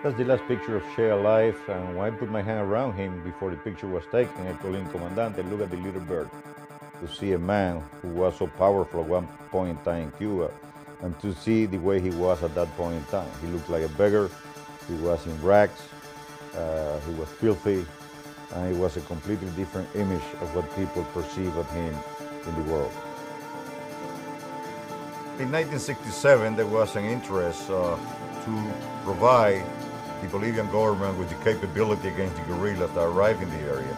That's the last picture of Che alive, and when I put my hand around him before the picture was taken, I told him, Comandante, look at the little bird. To see a man who was so powerful at one point in time in Cuba, and to see the way he was at that point in time. He looked like a beggar, he was in rags, uh, he was filthy, and it was a completely different image of what people perceive of him in the world. In 1967, there was an interest uh, to provide the Bolivian government with the capability against the guerrillas that arrived in the area.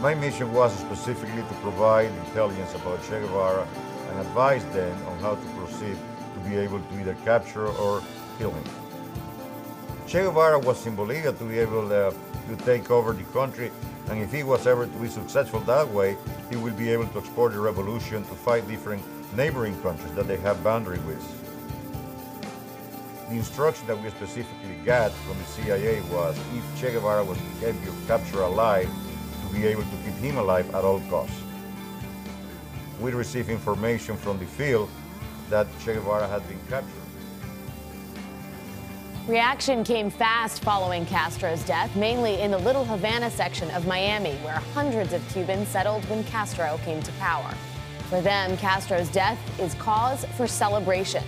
My mission was specifically to provide intelligence about Che Guevara and advise them on how to proceed to be able to either capture or kill him. Che Guevara was in Bolivia to be able uh, to take over the country, and if he was ever to be successful that way, he will be able to export the revolution to fight different neighboring countries that they have boundary with the instruction that we specifically got from the CIA was if Che Guevara was captured alive, to be able to keep him alive at all costs. We received information from the field that Che Guevara had been captured. Reaction came fast following Castro's death, mainly in the Little Havana section of Miami, where hundreds of Cubans settled when Castro came to power. For them, Castro's death is cause for celebration.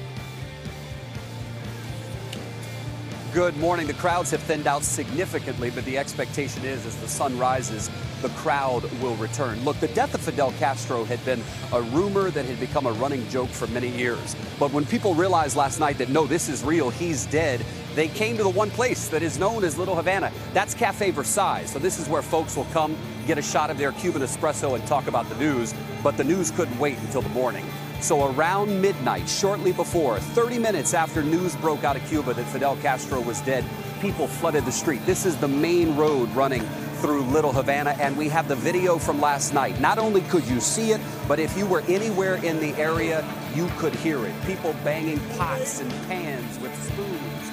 Good morning. The crowds have thinned out significantly, but the expectation is as the sun rises, the crowd will return. Look, the death of Fidel Castro had been a rumor that had become a running joke for many years. But when people realized last night that no, this is real, he's dead, they came to the one place that is known as Little Havana. That's Cafe Versailles. So this is where folks will come, get a shot of their Cuban espresso, and talk about the news. But the news couldn't wait until the morning. So around midnight, shortly before, 30 minutes after news broke out of Cuba that Fidel Castro was dead, people flooded the street. This is the main road running through Little Havana, and we have the video from last night. Not only could you see it, but if you were anywhere in the area, you could hear it. People banging pots and pans with spoons.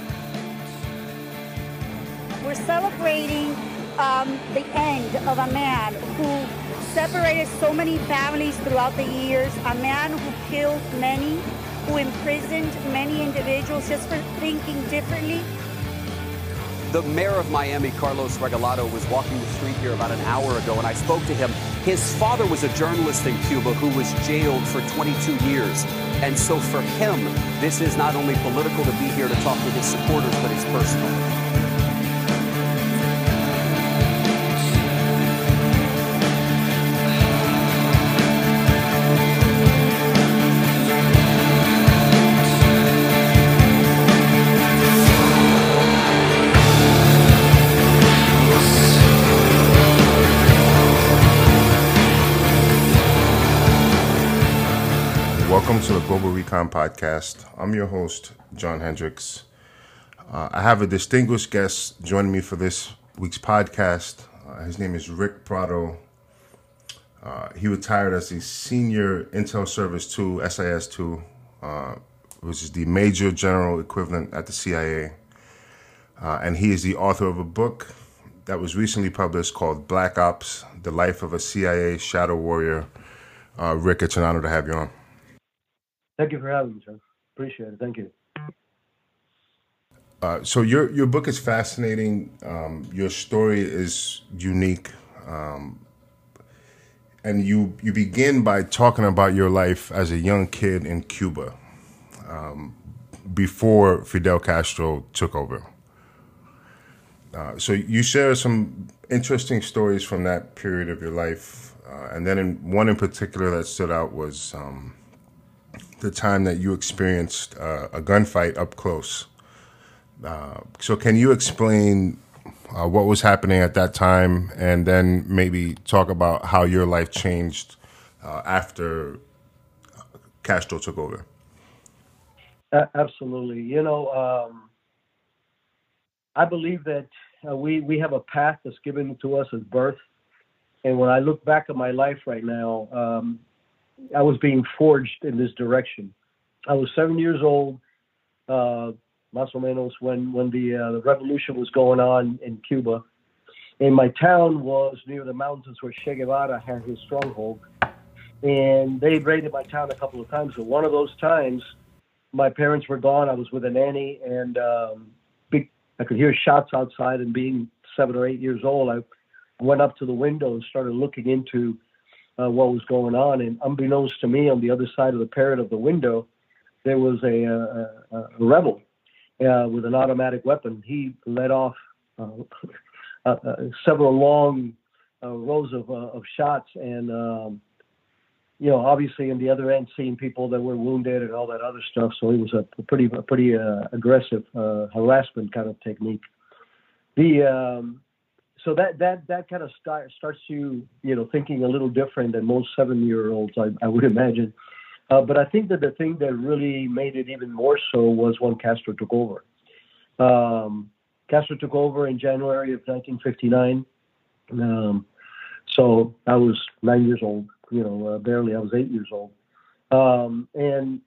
We're celebrating um, the end of a man who separated so many families throughout the years, a man who killed many, who imprisoned many individuals just for thinking differently. The mayor of Miami, Carlos Regalado, was walking the street here about an hour ago, and I spoke to him. His father was a journalist in Cuba who was jailed for 22 years. And so for him, this is not only political to be here to talk with his supporters, but it's personal. To the Global Recon Podcast. I'm your host, John Hendricks. Uh, I have a distinguished guest joining me for this week's podcast. Uh, his name is Rick Prado. Uh, he retired as the Senior Intel Service 2, SIS 2, uh, which is the major general equivalent at the CIA. Uh, and he is the author of a book that was recently published called Black Ops The Life of a CIA Shadow Warrior. Uh, Rick, it's an honor to have you on. Thank you for having me, sir. Appreciate it. Thank you. Uh, so your your book is fascinating. Um, your story is unique, um, and you you begin by talking about your life as a young kid in Cuba um, before Fidel Castro took over. Uh, so you share some interesting stories from that period of your life, uh, and then in, one in particular that stood out was um, the time that you experienced uh, a gunfight up close. Uh, so, can you explain uh, what was happening at that time, and then maybe talk about how your life changed uh, after Castro took over? absolutely. You know, um, I believe that uh, we we have a path that's given to us at birth, and when I look back at my life right now, um, I was being forged in this direction. I was seven years old, uh, más o menos, when when the uh, the revolution was going on in Cuba, and my town was near the mountains where Che Guevara had his stronghold, and they raided my town a couple of times. But one of those times, my parents were gone. I was with a nanny, and um, I could hear shots outside, and being seven or eight years old, I went up to the window and started looking into uh, what was going on. And unbeknownst to me, on the other side of the parrot of the window, there was a, a, a rebel uh, with an automatic weapon. He let off uh, uh, uh several long uh, rows of, of shots, and um, you know, obviously, in the other end, seeing people that were wounded and all that other stuff. So it was a, pretty, a pretty aggressive harassment kind of technique. The um, so that that that kind of start, starts you you know thinking a little different than most seven year olds I, I would imagine uh, but I think that the thing that really made it even more so was when Castro took over. Um, Castro took over in January of 1959. Um, so I was nine years old, you know, uh, barely. I was eight years old. Um, and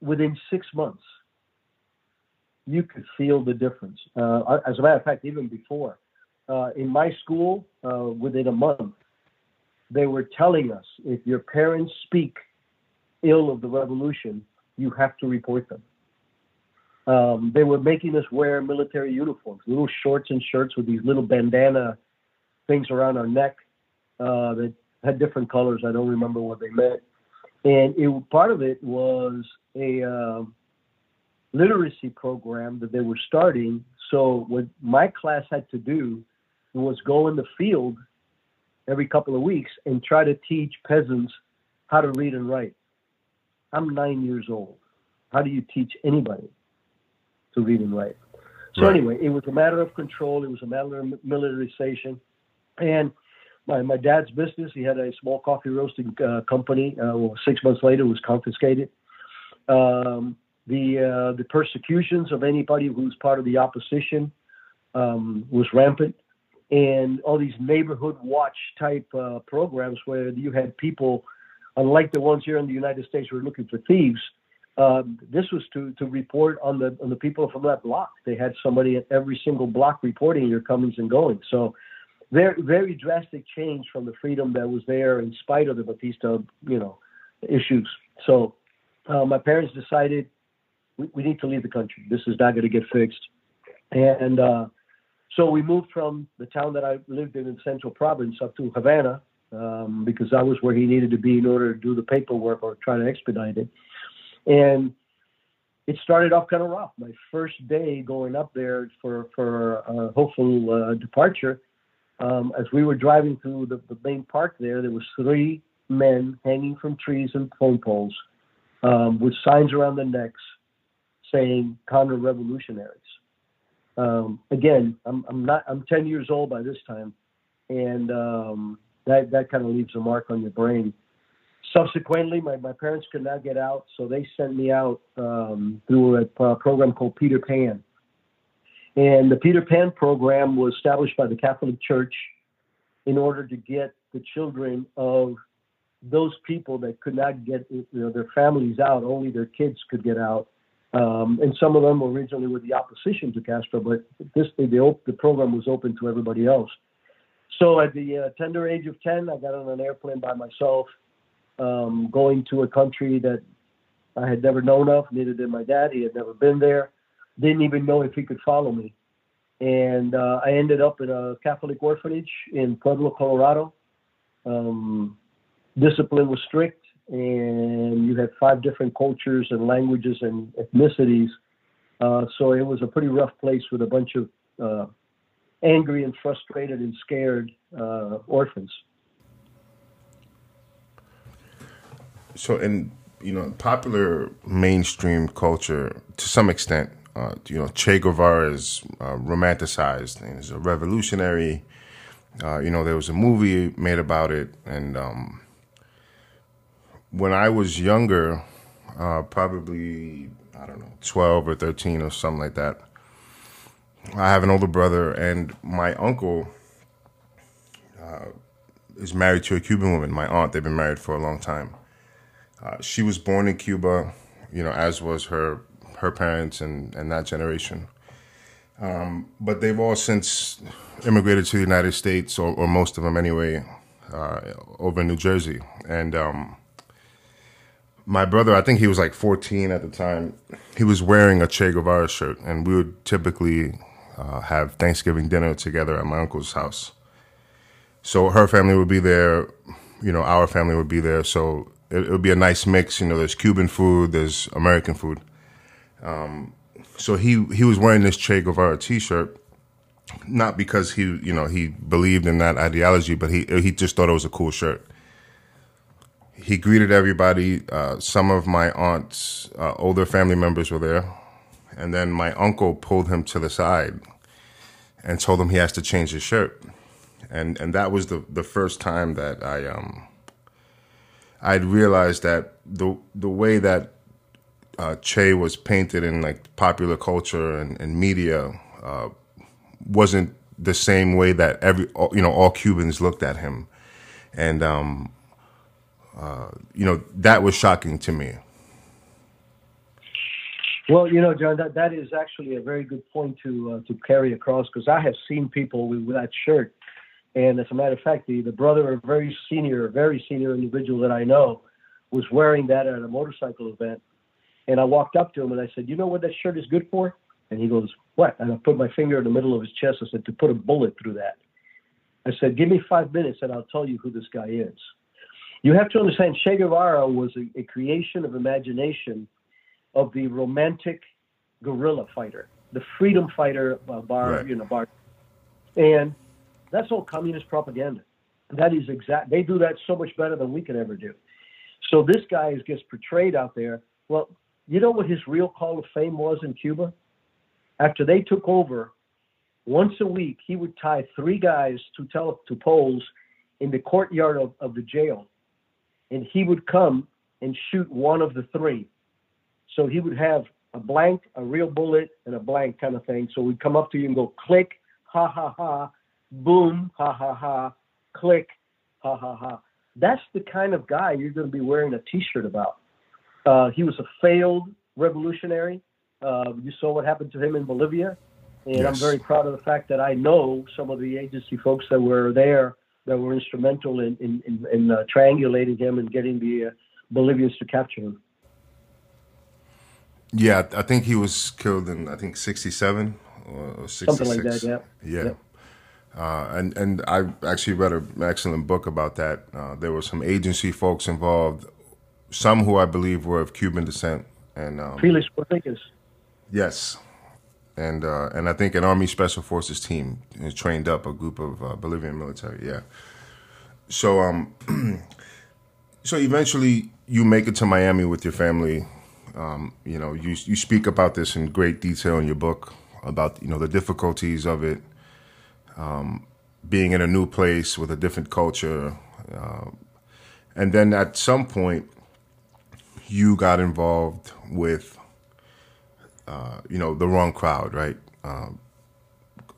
within six months, you could feel the difference. Uh, as a matter of fact, even before, uh, in my school, uh, within a month, they were telling us if your parents speak ill of the revolution, you have to report them. Um, they were making us wear military uniforms, little shorts and shirts with these little bandana things around our neck uh, that had different colors. I don't remember what they meant. And it, part of it was a uh, literacy program that they were starting. So what my class had to do was go in the field every couple of weeks and try to teach peasants how to read and write. I'm nine years old. How do you teach anybody to read and write? So right. anyway, it was a matter of control. It was a matter of militarization, and my my dad's business. He had a small coffee roasting uh, company. Uh, well, six months later, it was confiscated. Um, the uh, the persecutions of anybody who's part of the opposition um, was rampant, and all these neighborhood watch type uh, programs where you had people unlike the ones here in the United States who are looking for thieves, um, this was to to report on the on the people from that block. They had somebody at every single block reporting your comings and goings. So very very drastic change from the freedom that was there in spite of the Batista you know issues. So uh, my parents decided we, we, need to leave the country. This is not going to get fixed, and uh, so we moved from the town that I lived in in Central Province up to Havana, um, because that was where he needed to be in order to do the paperwork or try to expedite it. And it started off kind of rough. My first day going up there for for a hopeful uh, departure, um, as we were driving through the, the main park there, there was three men hanging from trees and phone poles um, with signs around their necks saying "Counter Revolutionaries." Um, again, I'm, I'm not. I'm 10 years old by this time, and um, that that kind of leaves a mark on your brain. Subsequently, my, my parents could not get out, so they sent me out um, through a, a program called Peter Pan. And the Peter Pan program was established by the Catholic Church in order to get the children of those people that could not get you know, their families out, only their kids could get out. Um, and some of them originally were the opposition to Castro, but this the, the program was open to everybody else. So at the uh, tender age of 10, I got on an airplane by myself, um, going to a country that I had never known of. Neither did my dad. He had never been there. Didn't even know if he could follow me. And uh, I ended up in a Catholic orphanage in Pueblo, Colorado. Um, discipline was strict, and you had five different cultures and languages and ethnicities. Uh, so it was a pretty rough place with a bunch of uh, angry and frustrated and scared uh, orphans. So, in you know, popular mainstream culture, to some extent, uh, you know, Che Guevara is uh, romanticized and is a revolutionary. Uh, you know, there was a movie made about it, and um, when I was younger, uh, probably I don't know, twelve or thirteen or something like that. I have an older brother, and my uncle uh, is married to a Cuban woman. My aunt, they've been married for a long time. Uh, she was born in Cuba, you know, as was her her parents and, and that generation. Um, but they've all since immigrated to the United States, or, or most of them anyway, uh, over in New Jersey. And um, my brother, I think he was like 14 at the time, he was wearing a Che Guevara shirt, and we would typically uh, have Thanksgiving dinner together at my uncle's house. So her family would be there, you know, our family would be there. So it, it would be a nice mix. You know, there's Cuban food, there's American food. Um, so he he was wearing this Che Guevara T-shirt, not because he you know he believed in that ideology, but he he just thought it was a cool shirt. He greeted everybody. Uh, some of my aunt's uh, older family members were there, and then my uncle pulled him to the side and told him he has to change his shirt, and and that was the the first time that I um I'd realized that the the way that uh, Che was painted in like popular culture and, and media uh, wasn't the same way that every you know all Cubans looked at him, and um, uh, you know that was shocking to me. Well, you know, John, that, that is actually a very good point to uh, to carry across because I have seen people with, with that shirt, and as a matter of fact, the, the brother of a very senior, very senior individual that I know was wearing that at a motorcycle event, and I walked up to him and I said, "You know what that shirt is good for?" And he goes, "What?" And I put my finger in the middle of his chest. I said, "To put a bullet through that." I said, "Give me five minutes and I'll tell you who this guy is." You have to understand, Che Guevara was a, a creation of imagination of the romantic guerrilla fighter, the freedom fighter uh, bar, right. you know, bar, and that's all communist propaganda. That is exact. They do that so much better than we can ever do. So this guy is gets portrayed out there. Well, you know what his real call of fame was in Cuba? After they took over, once a week he would tie three guys to tele- to poles in the courtyard of, of the jail, and he would come and shoot one of the three. So he would have a blank, a real bullet, and a blank kind of thing. So we'd come up to you and go click, ha ha ha, boom, ha ha ha, click, ha ha ha. That's the kind of guy you're going to be wearing a T-shirt about. Uh, he was a failed revolutionary. Uh, you saw what happened to him in Bolivia, and yes. I'm very proud of the fact that I know some of the agency folks that were there that were instrumental in in, in, in uh, triangulating him and getting the uh, Bolivians to capture him. Yeah, I think he was killed in I think '67 or '66. Something like that. Yeah. Yeah. yeah. Uh, and and I actually read an excellent book about that. Uh, there were some agency folks involved, some who I believe were of Cuban descent, and um, Felix Rodriguez. Yes, and uh, and I think an Army Special Forces team trained up a group of uh, Bolivian military. Yeah. So um, so eventually you make it to Miami with your family um, you know, you you speak about this in great detail in your book about you know the difficulties of it, um, being in a new place with a different culture, uh, and then at some point, you got involved with, uh, you know, the wrong crowd, right? Uh,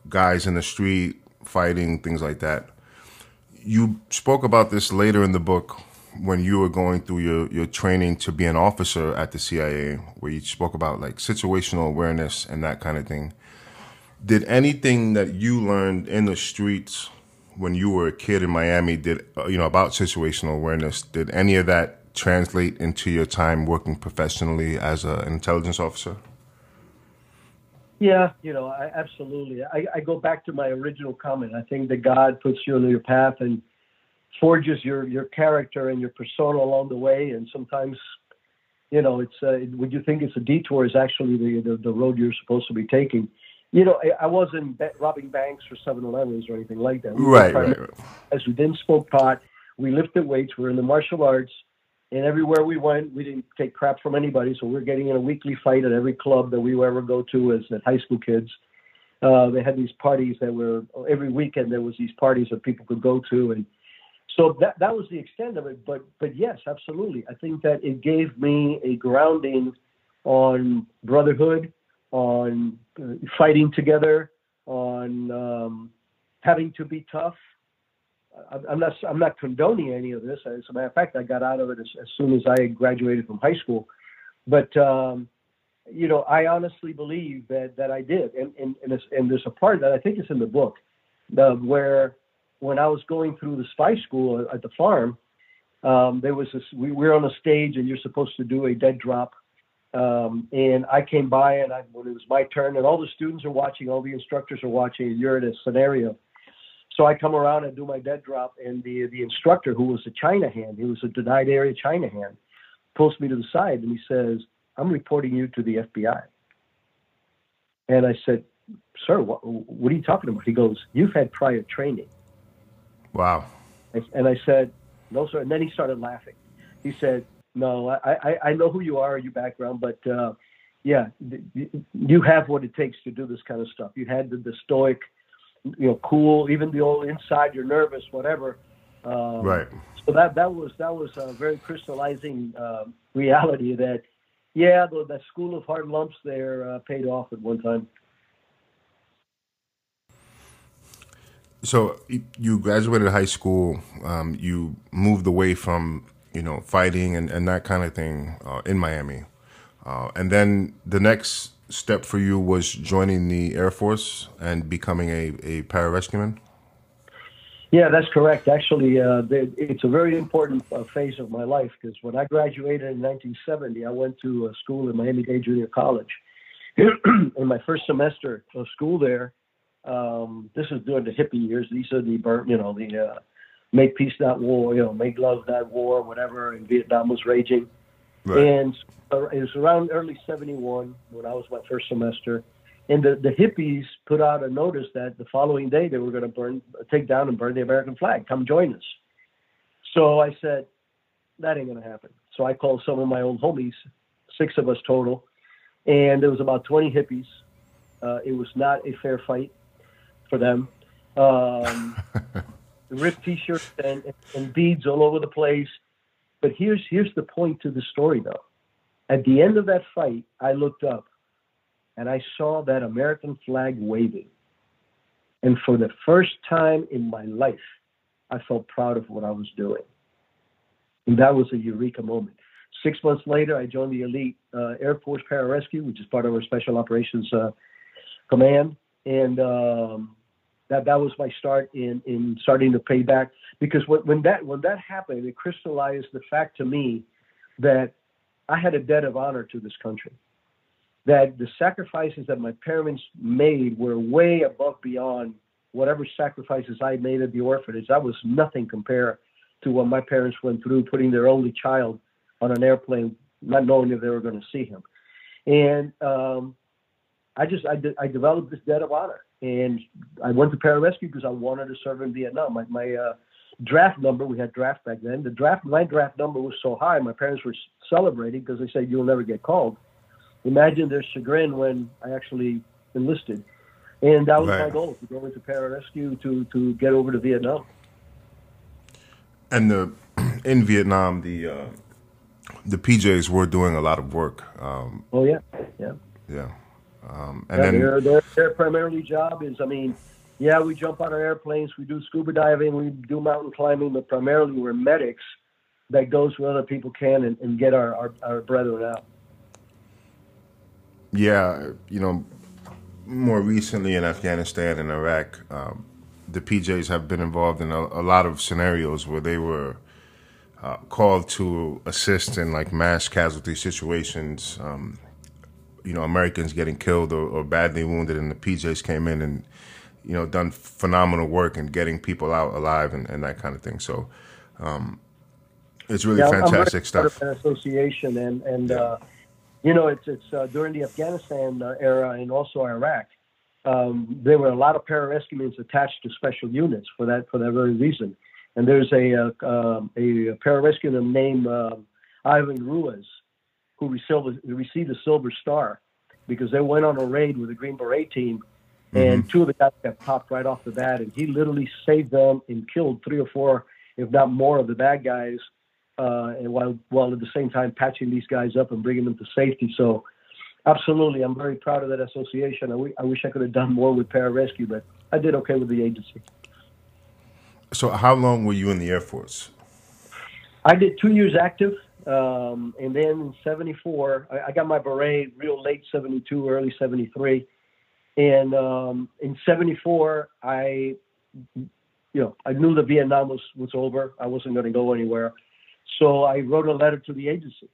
guys in the street fighting, things like that. You spoke about this later in the book when you were going through your, your training to be an officer at the CIA, where you spoke about like situational awareness and that kind of thing, did anything that you learned in the streets when you were a kid in Miami, did uh, you know about situational awareness? Did any of that translate into your time working professionally as a, an intelligence officer? Yeah, you know, I, absolutely. I, I go back to my original comment. I think that God puts you on your path and forges your your character and your persona along the way. And sometimes, you know, it's uh, what you think it's a detour is actually the, the, the road you're supposed to be taking. You know, I, I wasn't robbing banks or 7-Elevens or anything like that. We right, right, right. As we didn't smoke pot, we lifted weights. We're in the martial arts, and everywhere we went, we didn't take crap from anybody. So we're getting in a weekly fight at every club that we ever go to as, as high school kids. Uh, they had these parties that were every weekend. There was these parties that people could go to, and so that that was the extent of it. But but yes, absolutely. I think that it gave me a grounding on brotherhood, on uh, fighting together, on um, having to be tough. I'm not I'm not condoning any of this. As a matter of fact, I got out of it as, as soon as I graduated from high school. But um, you know, I honestly believe that that I did, and and and, and there's a part that I think is in the book, where when I was going through the spy school at the farm, um, there was this. We were on a stage, and you're supposed to do a dead drop Um, and I came by, and I, when it was my turn, and all the students are watching, all the instructors are watching, and you're in a scenario. So I come around and do my dead drop, and the the instructor, who was a China hand, he was a denied area China hand, pulls me to the side and he says, "I'm reporting you to the FBI." And I said, "Sir, what, what are you talking about?" He goes, "You've had prior training." Wow. And I said, "No, sir." And then he started laughing. He said, "No, I I, I know who you are, your background, but." Uh, yeah, you have what it takes to do this kind of stuff. You had the, the stoic, you know, cool, even the old inside you're nervous, whatever. Um, right. So that that was that was a very crystallizing uh, reality that, yeah, the, that school of hard lumps there uh, paid off at one time. So you graduated high school. Um, you moved away from you know fighting and, and that kind of thing uh, in Miami, uh, and then the next step for you was joining the Air Force and becoming a, a pararescueman? Yeah, that's correct. Actually, uh, it's a very important uh, phase of my life because when I graduated in 1970, I went to a school in Miami-Dade Junior College. in my first semester of school there, um, this is during the hippie years. These are the you know, the uh, make peace not war, you know, make love not war, whatever. And Vietnam was raging, right. and it was around early 71 when I was my first semester. And the, the hippies put out a notice that the following day they were going to burn, take down and burn the American flag. Come join us. So I said, that ain't going to happen. So I called some of my old homies, six of us total, and there was about 20 hippies. Uh, it was not a fair fight for them. Um, ripped T-shirts and, and beads all over the place. But here's here's the point to the story, though. At the end of that fight, I looked up and I saw that American flag waving. And for the first time in my life, I felt proud of what I was doing. And that was a eureka moment. Six months later, I joined the elite uh, Air Force Pararescue, which is part of our Special Operations uh, Command. And um, that, that was my start in, in starting to pay back. Because when, when, that, when that happened, it crystallized the fact to me that I had a debt of honor to this country. That the sacrifices that my parents made were way above beyond whatever sacrifices I made at the orphanage. That was nothing compared to what my parents went through, putting their only child on an airplane, not knowing if they were going to see him. And um, I just I, de- I developed this debt of honor, and I went to pararescue because I wanted to serve in Vietnam. My, my uh, draft number. We had draft back then. The draft, my draft number was so high, my parents were celebrating because they said you'll never get called. Imagine their chagrin when I actually enlisted, and that was right. my goal to go into pararescue to to get over to Vietnam. And the in Vietnam, the uh, the PJs were doing a lot of work. Um, oh yeah, yeah, yeah. Um, and yeah, then their, their, their primarily job is, I mean yeah, we jump on our airplanes, we do scuba diving, we do mountain climbing, but primarily we're medics that goes where other people can and, and get our, our, our brethren out. Yeah, you know, more recently in Afghanistan and Iraq, um, the PJs have been involved in a, a lot of scenarios where they were uh, called to assist in like mass casualty situations. Um, you know, Americans getting killed or, or badly wounded, and the PJs came in and you know, done phenomenal work in getting people out alive and, and that kind of thing. So um, it's really yeah, fantastic I'm stuff. Of association and and yeah. uh, you know, it's it's uh, during the Afghanistan uh, era and also Iraq. Um, there were a lot of pararescuemen attached to special units for that for that very reason. And there's a uh, um, a, a pararescueman named um, Ivan Ruiz who received, received a Silver Star because they went on a raid with the Green Beret team and mm-hmm. two of the guys got popped right off the bat, and he literally saved them and killed three or four, if not more, of the bad guys, uh, and while while at the same time patching these guys up and bringing them to safety. So, absolutely, I'm very proud of that association. I, w- I wish I could have done more with pararescue, but I did okay with the agency. So, how long were you in the Air Force? I did two years active, um, and then in '74, I, I got my beret real late '72, early '73 and um, in '74, I, you know, I knew that Vietnam was was over. I wasn't going to go anywhere, so I wrote a letter to the agency,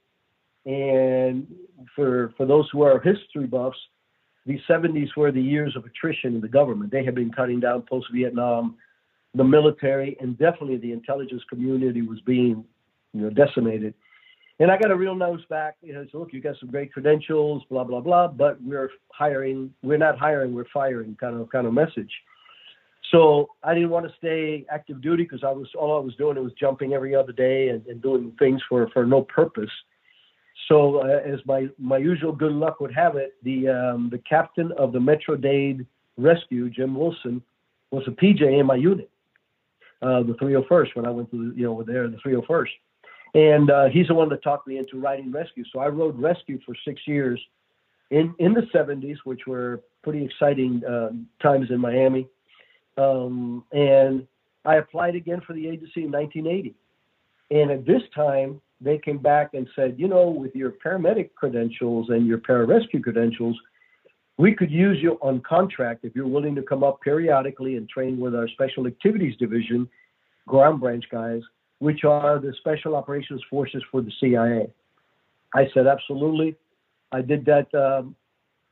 And for for those who are history buffs, the 70s were the years of attrition in the government. They had been cutting down post Vietnam. The military and definitely the intelligence community was being, you know, decimated. And I got a real nose back. You know, so look, you got some great credentials, blah blah blah, but we're hiring. We're not hiring. We're firing. Kind of kind of message. So I didn't want to stay active duty because I was all I was doing was jumping every other day and, and doing things for for no purpose. So uh, as my my usual good luck would have it, the um, the captain of the Metro Dade Rescue, Jim Wilson, was a PJ in my unit, uh, the 301st when I went to the, you know there the 301st, and uh, he's the one that talked me into riding rescue. So I rode rescue for six years in in the 70s, which were pretty exciting uh, times in Miami. Um, and I applied again for the agency in 1980. And at this time, they came back and said, you know, with your paramedic credentials and your pararescue credentials, we could use you on contract if you're willing to come up periodically and train with our special activities division, ground branch guys, which are the special operations forces for the CIA. I said, absolutely. I did that um,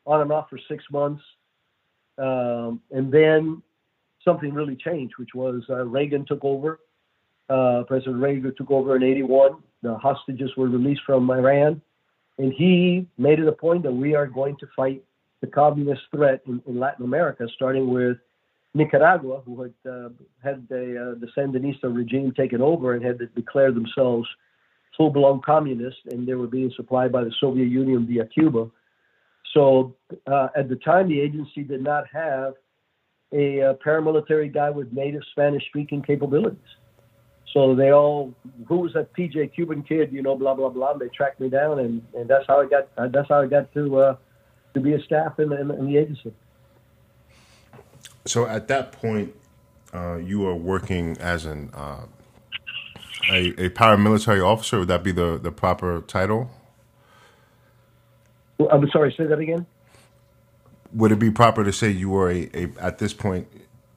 on and off for six months. Um, and then something really changed, which was uh, Reagan took over. Uh, President Reagan took over in 81. The hostages were released from Iran. And he made it a point that we are going to fight the communist threat in, in Latin America, starting with Nicaragua, who had uh, had the, uh, the Sandinista regime taken over and had declared themselves full-blown communist, and they were being supplied by the Soviet Union via Cuba. So uh, at the time, the agency did not have a, a paramilitary guy with native Spanish speaking capabilities. So they all, who was that PJ Cuban kid, you know, blah blah blah. They tracked me down, and, and that's how I got. That's how I got to uh, to be a staff in, in, in the agency. So at that point, uh, you were working as an uh, a, a paramilitary officer. Would that be the the proper title? I'm sorry. Say that again would it be proper to say you were a, a at this point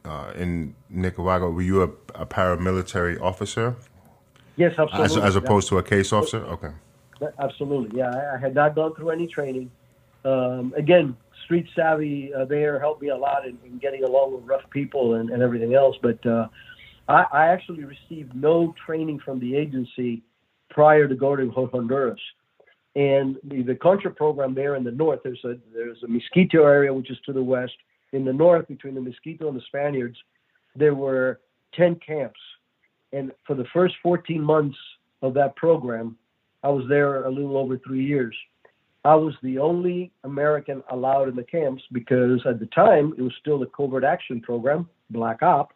uh, in Nicaragua? Were you a, a, paramilitary officer? Yes, absolutely. As, as opposed to a case officer? Okay. Absolutely. Yeah, I, I had not gone through any training. Um, again, street savvy uh, there helped me a lot in, in, getting along with rough people and, and everything else. But uh, I, I, actually received no training from the agency prior to going to Honduras. And the, the Contra program there in the north, there's a there's a Miskito area which is to the west. In the north, between the Miskito and the Spaniards, there were 10 camps. And for the first 14 months of that program, I was there a little over three years. I was the only American allowed in the camps because at the time it was still the covert action program, Black Op,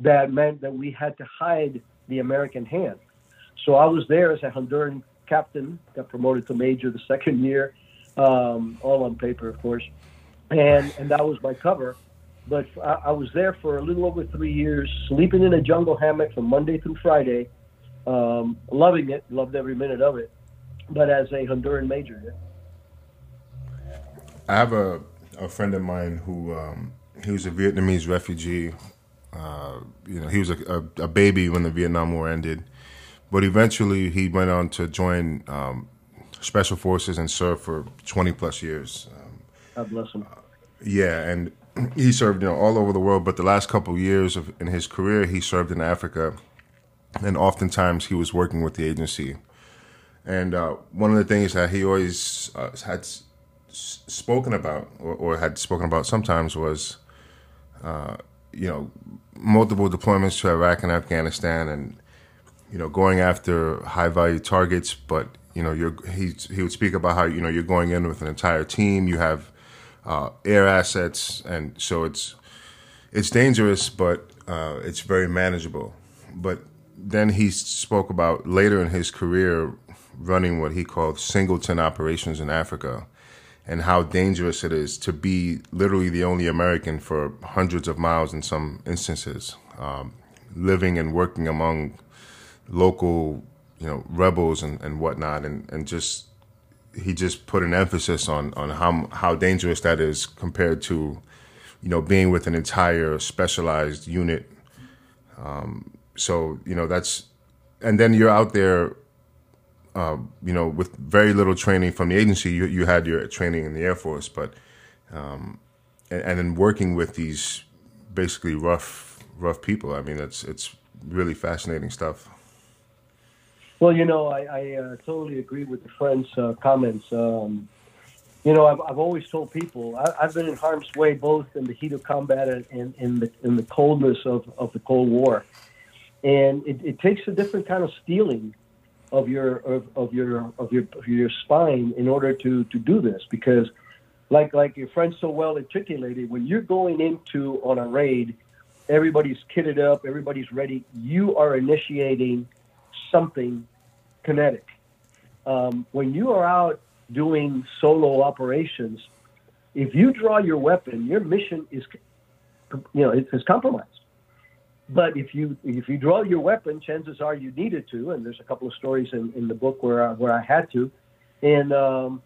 that meant that we had to hide the American hand. So I was there as a Honduran captain, got promoted to major the second year, um, all on paper, of course, and and that was my cover. But I, I, was there for a little over three years, sleeping in a jungle hammock from Monday through Friday, um, loving it, loved every minute of it. But as a Honduran major, yeah. I have a a friend of mine who um, he was a Vietnamese refugee. Uh, you know, he was a, a, a baby when the Vietnam War ended but eventually, he went on to join um, special forces and serve for 20 plus years. Um, God bless him. yeah, and he served you know all over the world. But the last couple of years of in his career, he served in Africa, and oftentimes he was working with the agency. And uh, one of the things that he always uh, had spoken about, or, or, had spoken about sometimes, was uh, you know multiple deployments to Iraq and Afghanistan, and you know, going after high value targets, but you know, you're he he would speak about how you know you're going in with an entire team, you have uh, air assets, and so it's it's dangerous, but uh, it's very manageable. But then he spoke about later in his career running what he called singleton operations in Africa and how dangerous it is to be literally the only American for hundreds of miles in some instances, um, living and working among local, you know, rebels and, and whatnot, and, and just he just put an emphasis on on how how dangerous that is compared to, you know, being with an entire specialized unit. Um, so you know that's, and then you're out there uh, you know, with very little training from the agency, you, you had your training in the Air Force, but um, and, and then working with these basically rough rough people. I mean, it's it's really fascinating stuff. Well, you know, I, I uh, totally agree with the friend's uh, comments. Um, you know, I've, I've always told people I, have been in harm's way both in the heat of combat and in, in the in the coldness of, of the Cold War, and it, it takes a different kind of steeling of your of, of your of your of your spine in order to to do this. Because like like your friend so well articulated when you're going into on a raid everybody's kitted up everybody's ready you are initiating something kinetic. Um, when you are out doing solo operations if you draw your weapon your mission is you know it's compromised but if you if you draw your weapon, chances are you needed to, and there's a couple of stories in, in the book where I, where I had to, and um,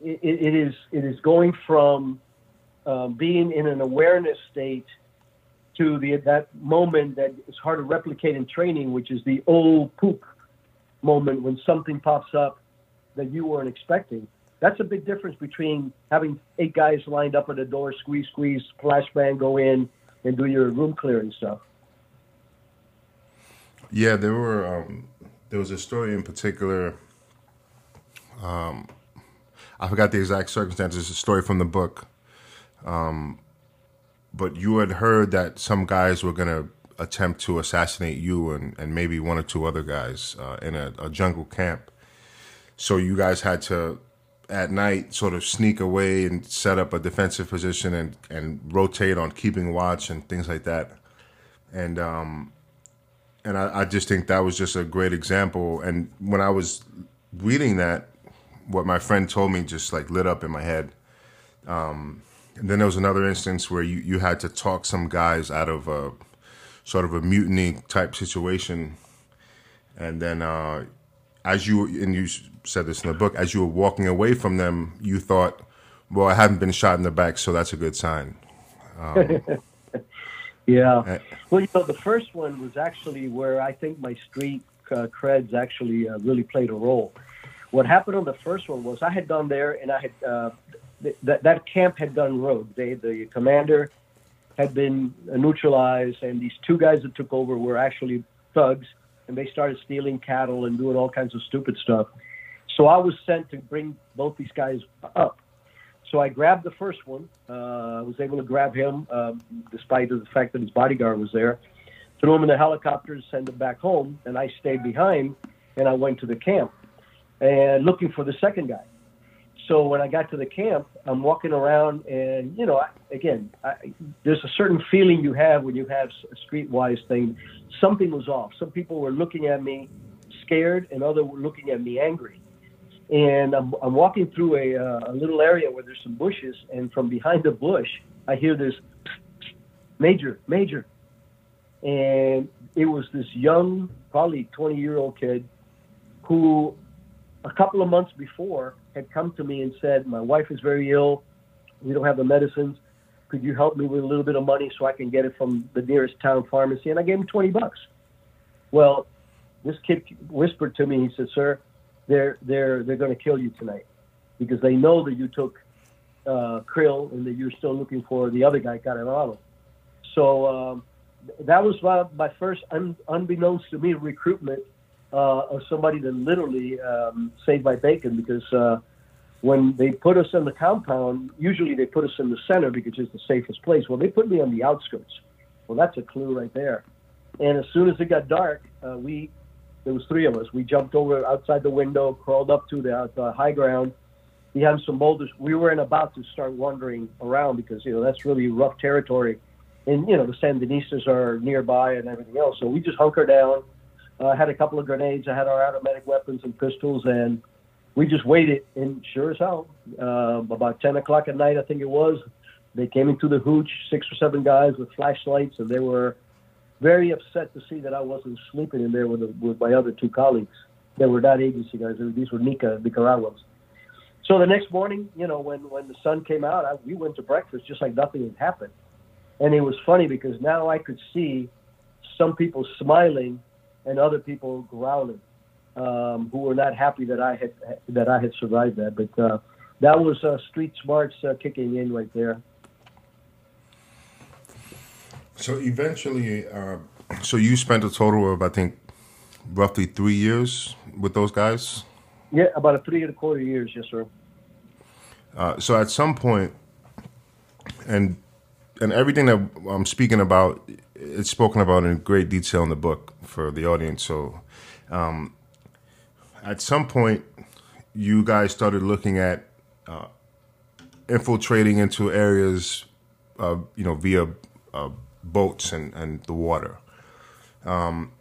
it, it is it is going from um, being in an awareness state to the that moment that is hard to replicate in training, which is the old poop moment when something pops up that you weren't expecting. That's a big difference between having eight guys lined up at the door, squeeze, squeeze, flashbang, go in, and do your room clearing stuff. Yeah, there were. Um, there was a story in particular. Um, I forgot the exact circumstances. A story from the book. Um, but you had heard that some guys were to attempt to assassinate you and, and maybe one or two other guys uh, in a, a jungle camp. So you guys had to, at night, sort of sneak away and set up a defensive position and, and rotate on keeping watch and things like that. And um, and I, I, just think that was just a great example. And when I was reading that, what my friend told me just like lit up in my head. Um, and then there was another instance where you, you had to talk some guys out of a sort of a mutiny type situation. And then uh, as you, and you said this in the book, as you were walking away from them, you thought, well, I haven't been shot in the back, so that's a good sign. Um, Yeah. Uh, well, you know, the first one was actually where I think my street uh, creds actually uh, really played a role. What happened on the first one was I had gone there and I had uh, th- that that camp had gone rogue. They the commander had been neutralized, and these two guys that took over were actually thugs, and they started stealing cattle and doing all kinds of stupid stuff. So I was sent to bring both these guys up. So I grabbed the first one. Uh, I was able to grab him, uh, despite the fact that his bodyguard was there. Threw him in the helicopter, to send him back home, and I stayed behind. And I went to the camp and looking for the second guy. So when I got to the camp, I'm walking around, and you know, I, again, I, there's a certain feeling you have when you have a streetwise thing. Something was off. Some people were looking at me scared, and others were looking at me angry and I'm, I'm walking through a, uh, a little area where there's some bushes, and from behind the bush, I hear this major, major, and it was this young, probably 20 year old kid, who a couple of months before had come to me and said, "My wife is very ill. We don't have the medicines. Could you help me with a little bit of money so I can get it from the nearest town pharmacy?" And I gave him 20 bucks. Well, this kid whispered to me. He said, "Sir." They're they're they're going to kill you tonight because they know that you took uh, Krill and that you're still looking for the other guy, Caravano. So um, that was my, my first, un, unbeknownst to me, recruitment uh, of somebody that literally um, saved my bacon because uh, when they put us in the compound, usually they put us in the center because it's the safest place. Well, they put me on the outskirts. Well, that's a clue right there. And as soon as it got dark, uh, we there was three of us. We jumped over outside the window, crawled up to the, the high ground. We had some boulders. We weren't about to start wandering around because you know that's really rough territory, and you know the Sandinistas are nearby and everything else. So we just hunkered down. Uh, had a couple of grenades. I had our automatic weapons and pistols, and we just waited. And sure as hell, uh, about 10 o'clock at night, I think it was, they came into the hooch, six or seven guys with flashlights, and they were very upset to see that I wasn't sleeping in there with, the, with my other two colleagues. They were not agency guys. These were Nica, Nicaraguans. So the next morning, you know, when, when the sun came out, I, we went to breakfast just like nothing had happened. And it was funny because now I could see some people smiling and other people growling. um, who were not happy that I had that I had survived that. But uh, that was uh, street smarts uh, kicking in right there. So eventually, uh, so you spent a total of I think roughly three years with those guys. Yeah, about a three and a quarter years, yes, sir. Uh, so at some point, and and everything that I'm speaking about, it's spoken about in great detail in the book for the audience. So, um, at some point, you guys started looking at uh, infiltrating into areas, uh, you know, via uh, boats and, and the water. Um,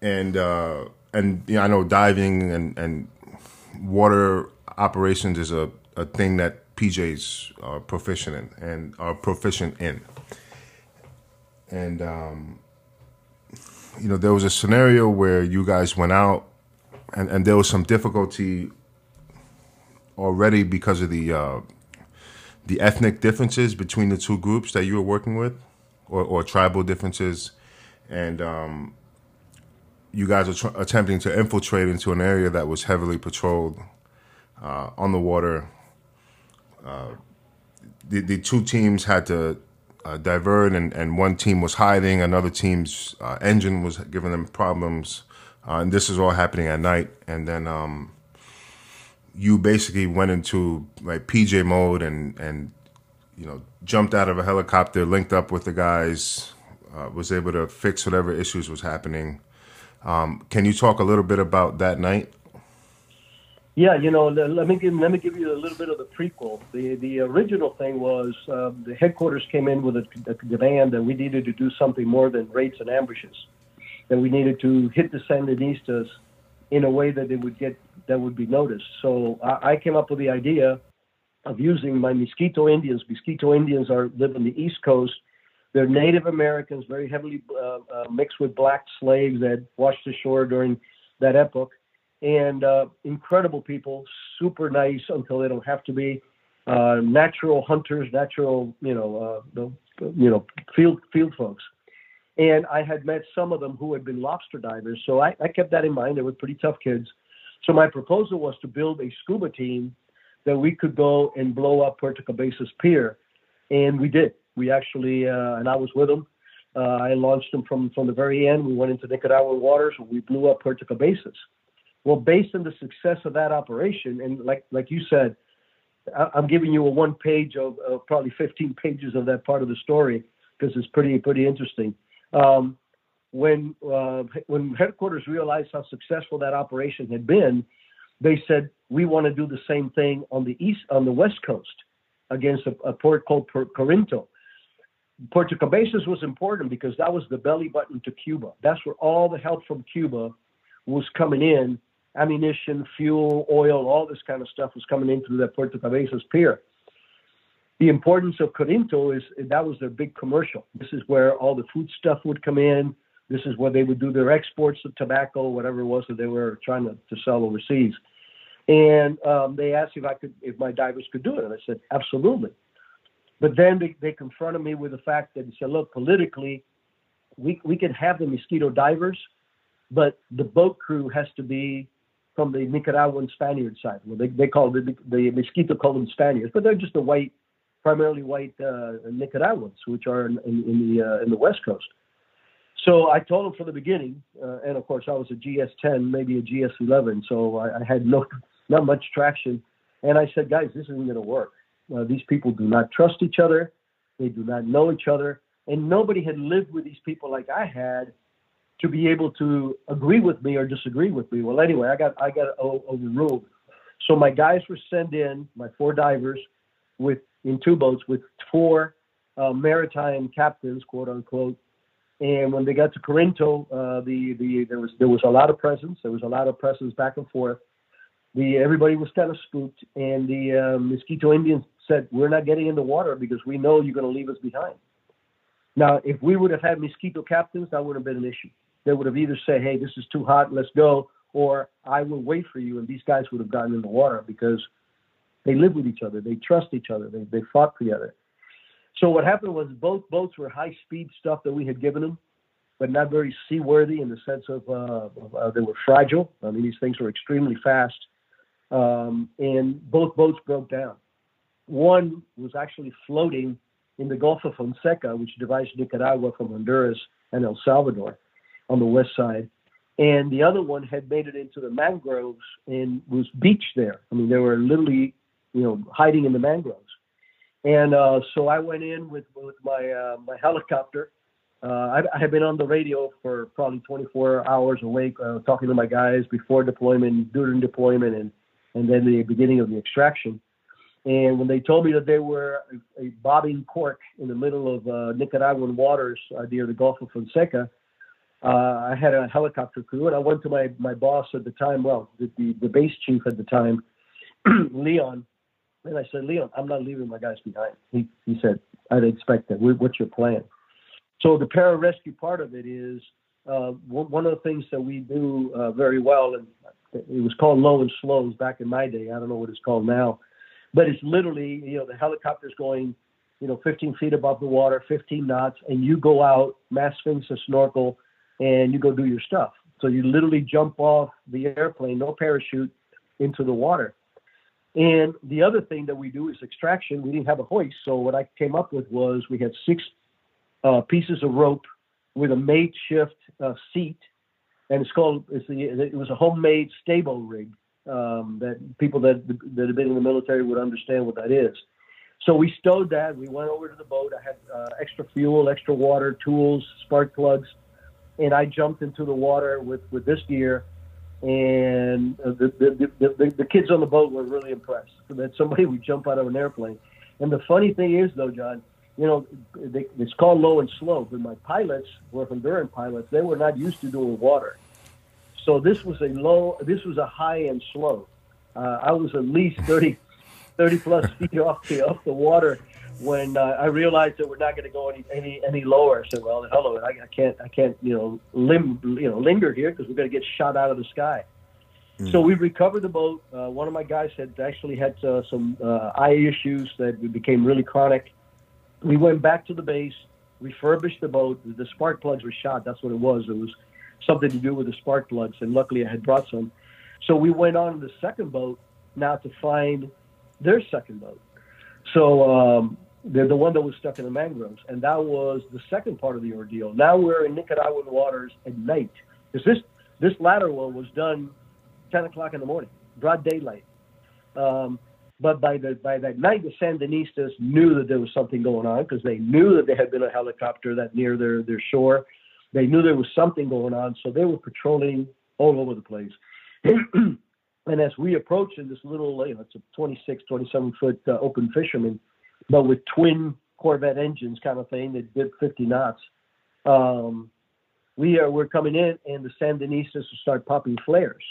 and uh, and you know, I know diving and, and water operations is a, a thing that PJs are proficient in and are proficient in. And um, you know, there was a scenario where you guys went out and, and there was some difficulty already because of the uh, the ethnic differences between the two groups that you were working with, or, or tribal differences, and um, you guys are tr- attempting to infiltrate into an area that was heavily patrolled uh, on the water. Uh, the, the two teams had to uh, divert, and, and one team was hiding. Another team's uh, engine was giving them problems, uh, and this is all happening at night. And then um, you basically went into like PJ mode and and you know jumped out of a helicopter, linked up with the guys, uh, was able to fix whatever issues was happening. Um, can you talk a little bit about that night? Yeah, you know, let me give let me give you a little bit of the prequel. The the original thing was uh, the headquarters came in with a, a, demand that we needed to do something more than raids and ambushes, that we needed to hit the Sandinistas in a way that they would get that would be noticed. So I, I came up with the idea of using my Miskito Indians. Miskito Indians are live on the East Coast. They're Native Americans, very heavily uh, uh, mixed with black slaves that washed ashore during that epoch and uh, incredible people, super nice until they don't have to be. Uh, natural hunters, natural, you know, uh, you know, field field folks. And I had met some of them who had been lobster divers, so I, I kept that in mind. They were pretty tough kids. So my proposal was to build a scuba team that we could go and blow up Puerto Cabezas Pier, and we did. We actually, uh, and I was with them. Uh, I launched them from from the very end. We went into Nicaraguan waters. We blew up Puerto Cabezas. Well, based on the success of that operation, and like like you said, I'm giving you a one page of, of probably 15 pages of that part of the story because it's pretty pretty interesting. Um, when uh, when headquarters realized how successful that operation had been, they said we want to do the same thing on the east on the west coast against a, a port called Corinto. Puerto Cabezas was important because that was the belly button to Cuba. That's where all the help from Cuba was coming in ammunition, fuel, oil, all this kind of stuff was coming in through that Puerto Cabezas pier. The importance of Corinto is that was their big commercial. This is where all the food stuff would come in. This is where they would do their exports of tobacco, whatever it was that they were trying to, to sell overseas. And um, they asked if I could, if my divers could do it, and I said absolutely. But then they, they confronted me with the fact that they said, look, politically, we we can have the mosquito divers, but the boat crew has to be from the Nicaraguan Spaniard side. Well, they, they call the, the Mosquito call them Spaniards, but they're just the white, primarily white uh, Nicaraguans, which are in, in, in the uh, in the West Coast. So I told them from the beginning, uh, and of course I was a GS10, maybe a GS11, so I, I had no not much traction. And I said, guys, this isn't going to work. Uh, these people do not trust each other. They do not know each other, and nobody had lived with these people like I had to be able to agree with me or disagree with me. Well, anyway, I got I got overruled. So my guys were sent in, my four divers, with in two boats with four uh, maritime captains, quote unquote. And when they got to Corinto, uh, the the there was there was a lot of presence. There was a lot of presence back and forth. The everybody was kind of spooked, and the uh, Mosquito Indians said, "We're not getting in the water because we know you're going to leave us behind." Now, if we would have had Mosquito captains, that would have been an issue they would have either said, "Hey, this is too hot, let's go," or "I will wait for you," and these guys would have gotten in the water because they live with each other, they trust each other, they they fought together. So what happened was both boats were high speed stuff that we had given them, but not very seaworthy in the sense of, uh, uh, they were fragile. I mean, these things were extremely fast, um, and both boats broke down. One was actually floating in the Gulf of Fonseca, which divides Nicaragua from Honduras and El Salvador on the west side. And the other one had made it into the mangroves and was beached there. I mean, they were literally, you know, hiding in the mangroves. And uh, so I went in with, with my uh, my helicopter. Uh, I, had been on the radio for probably 24 hours awake, uh, talking to my guys before deployment, during deployment, and and then the beginning of the extraction. And when they told me that they were a, a bobbing cork in the middle of uh, Nicaraguan waters uh, near the Gulf of Fonseca, I had a helicopter crew, and I went to my, my boss at the time, well, the, the, the base chief at the time, Leon, and I said, Leon, I'm not leaving my guys behind. He, he said, I'd expect that. What's your plan? So the pararescue part of it is uh, one of the things that we do uh, very well, and it was called low and slows back in my day. I don't know what it's called now, but it's literally, you know, the helicopter's going, you know, 15 feet above the water, 15 knots, and you go out, mask fins, a snorkel, and you go do your stuff. So you literally jump off the airplane, no parachute, into the water. And the other thing that we do is extraction. We didn't have a hoist, so what I came up with was we had six uh, pieces of rope with a makeshift uh, seat, and it's called it's the it was a homemade STABO rig um, that people that that have been in the military would understand what that is. So we stowed that. We went over to the boat. I had uh, extra fuel, extra water, tools, spark plugs, and I jumped into the water with with this gear. And the the, the, the, the kids on the boat were really impressed that somebody would jump out of an airplane. And the funny thing is, though, John, you know, they, it's called low and slow, but my pilots were Honduran pilots. They were not used to doing water. So this was a low, this was a high and slow. Uh, I was at least 30, 30 plus feet off the, off the water when uh, I realized that we're not going to go any, any any lower, I said, "Well, hello, I, I can't I can't you know lim you know linger here because we're going to get shot out of the sky." Mm. So we recovered the boat. Uh, one of my guys had actually had uh, some uh, eye issues that became really chronic. We went back to the base, refurbished the boat. The spark plugs were shot. That's what it was. It was something to do with the spark plugs, and luckily I had brought some. So we went on the second boat now to find their second boat. So um, they're the one that was stuck in the mangroves, and that was the second part of the ordeal. Now we're in Nicaraguan waters at night. Because this this latter one was done 10 o'clock in the morning, broad daylight. Um, but by the by that night, the Sandinistas knew that there was something going on because they knew that there had been a helicopter that near their their shore. They knew there was something going on, so they were patrolling all over the place. and as we approached in this little, you know, it's a 26, 27 foot uh, open fisherman, but with twin Corvette engines kind of thing that did 50 knots. Um, we are we're coming in, and the Sandinistas will start popping flares,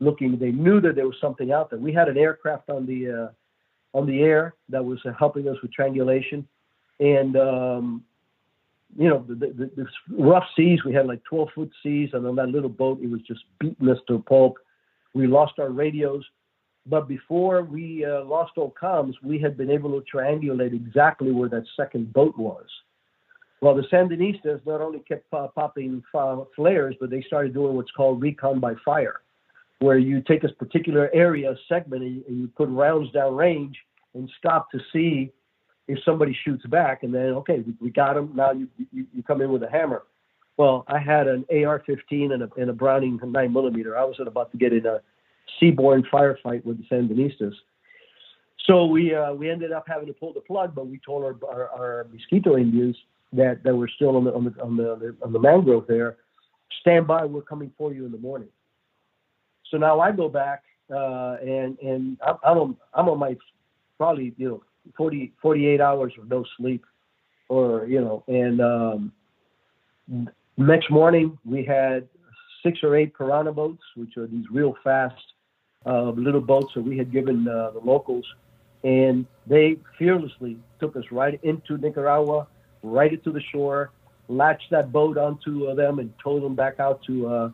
looking. They knew that there was something out there. We had an aircraft on the uh, on the air that was helping us with triangulation, and um, you know the, the, the, rough seas. We had like 12 foot seas, and on that little boat, it was just beating us to a pulp. We lost our radios. But before we uh, lost all comms, we had been able to triangulate exactly where that second boat was. Well, the Sandinistas not only kept uh, popping flares, but they started doing what's called recon by fire, where you take a particular area, segment, and you put rounds down range and stop to see if somebody shoots back. And then, okay, we, we got him. Now you, you, you come in with a hammer. Well, I had an AR-15 and a, and a Browning 9 millimeter. I was about to get in a seaborne firefight with the Sandinistas. So we uh, we ended up having to pull the plug, but we told our our, our mosquito Indians that, that were still on the on the on the on the mangrove there, stand by, we're coming for you in the morning. So now I go back uh, and and I'm I'm on, I'm on my probably you know 40 48 hours of no sleep, or you know, and um, next morning we had six or eight piranha boats, which are these real fast uh, little boats that we had given uh, the locals, and they fearlessly took us right into Nicaragua, right into the shore, latched that boat onto uh, them, and towed them back out to uh,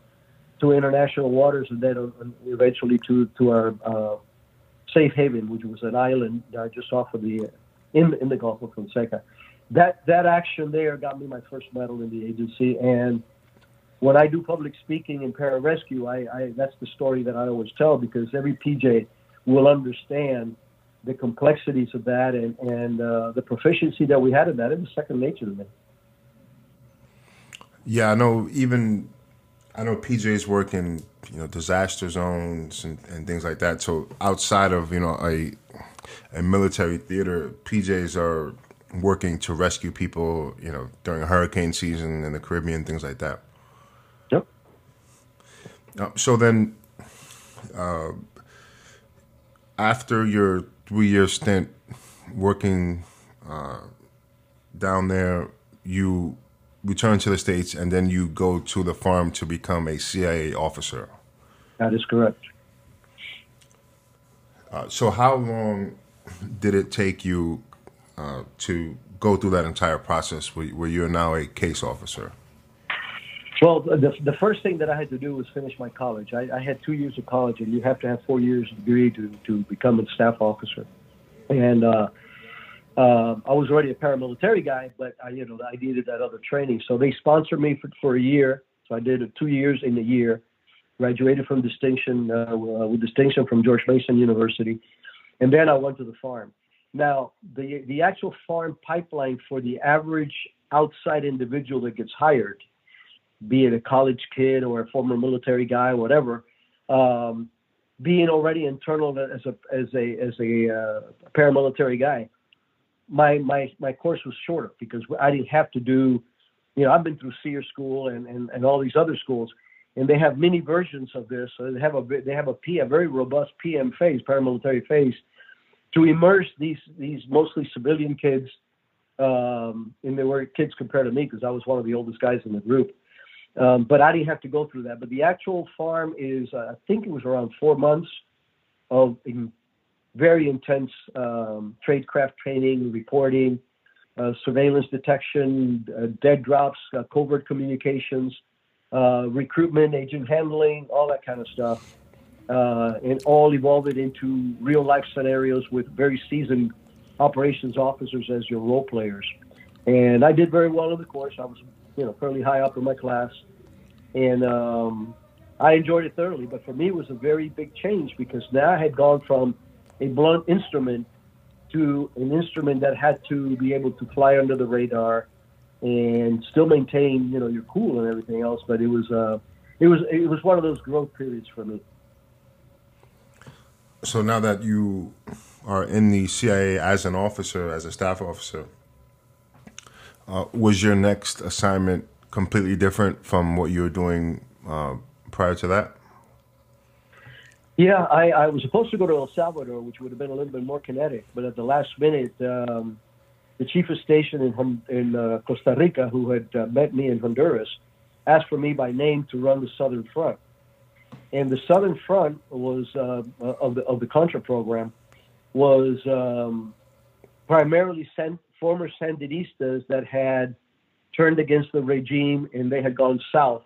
to international waters, and then uh, eventually to to our uh, safe haven, which was an island just off of the in in the Gulf of Fonseca. that that action there got me my first medal in the agency. And when I do public speaking in pararescue, I, I that's the story that I always tell because every PJ will understand the complexities of that and and uh, the proficiency that we had in that. It was second nature to me. Yeah, I know. Even I know PJs work in you know disaster zones and, and things like that. So outside of you know a a military theater, PJs are working to rescue people, you know, during a hurricane season in the Caribbean, things like that. Uh, so then, uh, after your three-year stint working uh, down there, you return to the states, and then you go to the farm to become a CIA officer. That is correct. Uh, so, how long did it take you uh, to go through that entire process where, where you're now a case officer? Well, the, the first thing that I had to do was finish my college. I, I had two years of college, and you have to have four years of degree to, to become a staff officer. And uh, uh, I was already a paramilitary guy, but I, you know, I needed that other training. So they sponsored me for, for a year. So I did two years in a year. Graduated from distinction uh, with distinction from George Mason University, and then I went to the farm. Now, the the actual farm pipeline for the average outside individual that gets hired, be it a college kid or a former military guy, whatever, um, being already internal as a as a as a uh, paramilitary guy, my my my course was shorter because I didn't have to do, you know, I've been through SERE school and and, and all these other schools, and they have many versions of this. So they have a they have a P a very robust PM phase, paramilitary phase to immerse these these mostly civilian kids, um, and they were kids compared to me because I was one of the oldest guys in the group. Um, but I didn't have to go through that. But the actual farm is, uh, I think it was around four months of in very intense um, tradecraft training, reporting, uh, surveillance detection, uh, dead drops, uh, covert communications, uh, recruitment, agent handling, all that kind of stuff uh, and all evolved into real life scenarios with very seasoned operations officers as your role players. And I did very well in the course. I was, you know, fairly high up in my class, and um, I enjoyed it thoroughly. But for me, it was a very big change because now I had gone from a blunt instrument to an instrument that had to be able to fly under the radar and still maintain, you know, your cool and everything else. But it was, uh, it was, it was one of those growth periods for me. So now that you are in the CIA as an officer, as a staff officer, uh, was your next assignment completely different from what you were doing uh, prior to that? Yeah, I, I, was supposed to go to El Salvador, which would have been a little bit more kinetic, but at the last minute, um, the chief of station in, in uh, Costa Rica, who had uh, met me in Honduras, asked for me by name to run the Southern Front and the Southern Front was uh, of the of the Contra program was um, primarily sent, former Sandinistas that had turned against the regime and they had gone south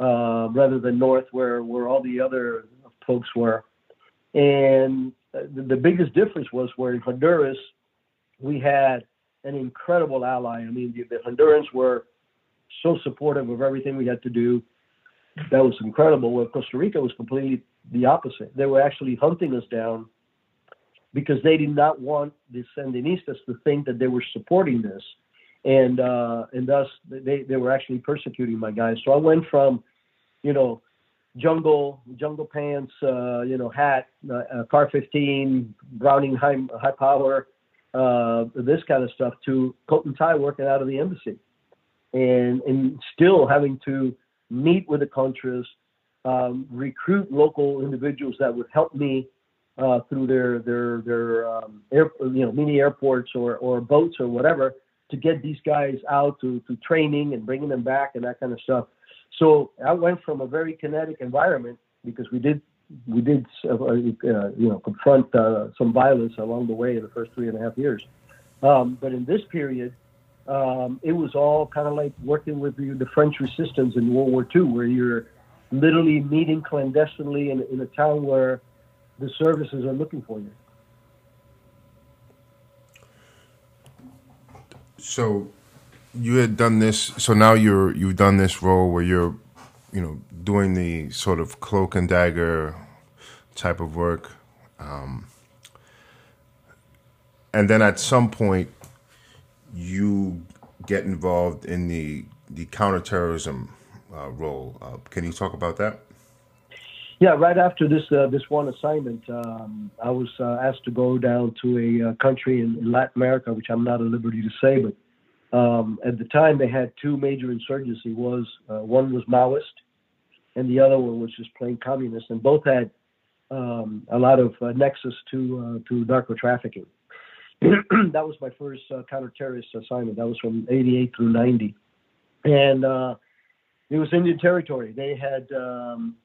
uh, rather than north, where where all the other folks were. And the, the biggest difference was where in Honduras we had an incredible ally. I mean, the, the Hondurans were so supportive of everything we had to do that was incredible. Where Costa Rica was completely the opposite. They were actually hunting us down because they did not want the Sandinistas to think that they were supporting this, and uh, and thus they they were actually persecuting my guys. So I went from, you know, jungle jungle pants, uh, you know, hat, uh, car 15, Browning high high power, uh, this kind of stuff, to coat and tie working out of the embassy, and and still having to meet with the Contras, um, recruit local individuals that would help me uh, through their their their um, air, you know mini airports or or boats or whatever to get these guys out to to training and bringing them back and that kind of stuff. So I went from a very kinetic environment because we did we did uh, uh, you know confront uh, some violence along the way in the first three and a half years. Um, but in this period, um, it was all kind of like working with the, the, French resistance in World War II, where you're literally meeting clandestinely in, in a town where the services are looking for you. So you had done this. So now you're you've done this role where you're, you know, doing the sort of cloak and dagger type of work, um, and then at some point you get involved in the the counterterrorism uh, role. Uh, can you talk about that? Yeah, right after this uh, this one assignment, um, I was uh, asked to go down to a uh, country in, in, Latin America, which I'm not at liberty to say, but um, at the time they had two major insurgency. Was uh, one was Maoist, and the other one was just plain communist, and both had um, a lot of nexus to to narco trafficking. that was my first uh, counter-terrorist assignment. That was from 88 through 90. And uh, it was Indian territory. They had um,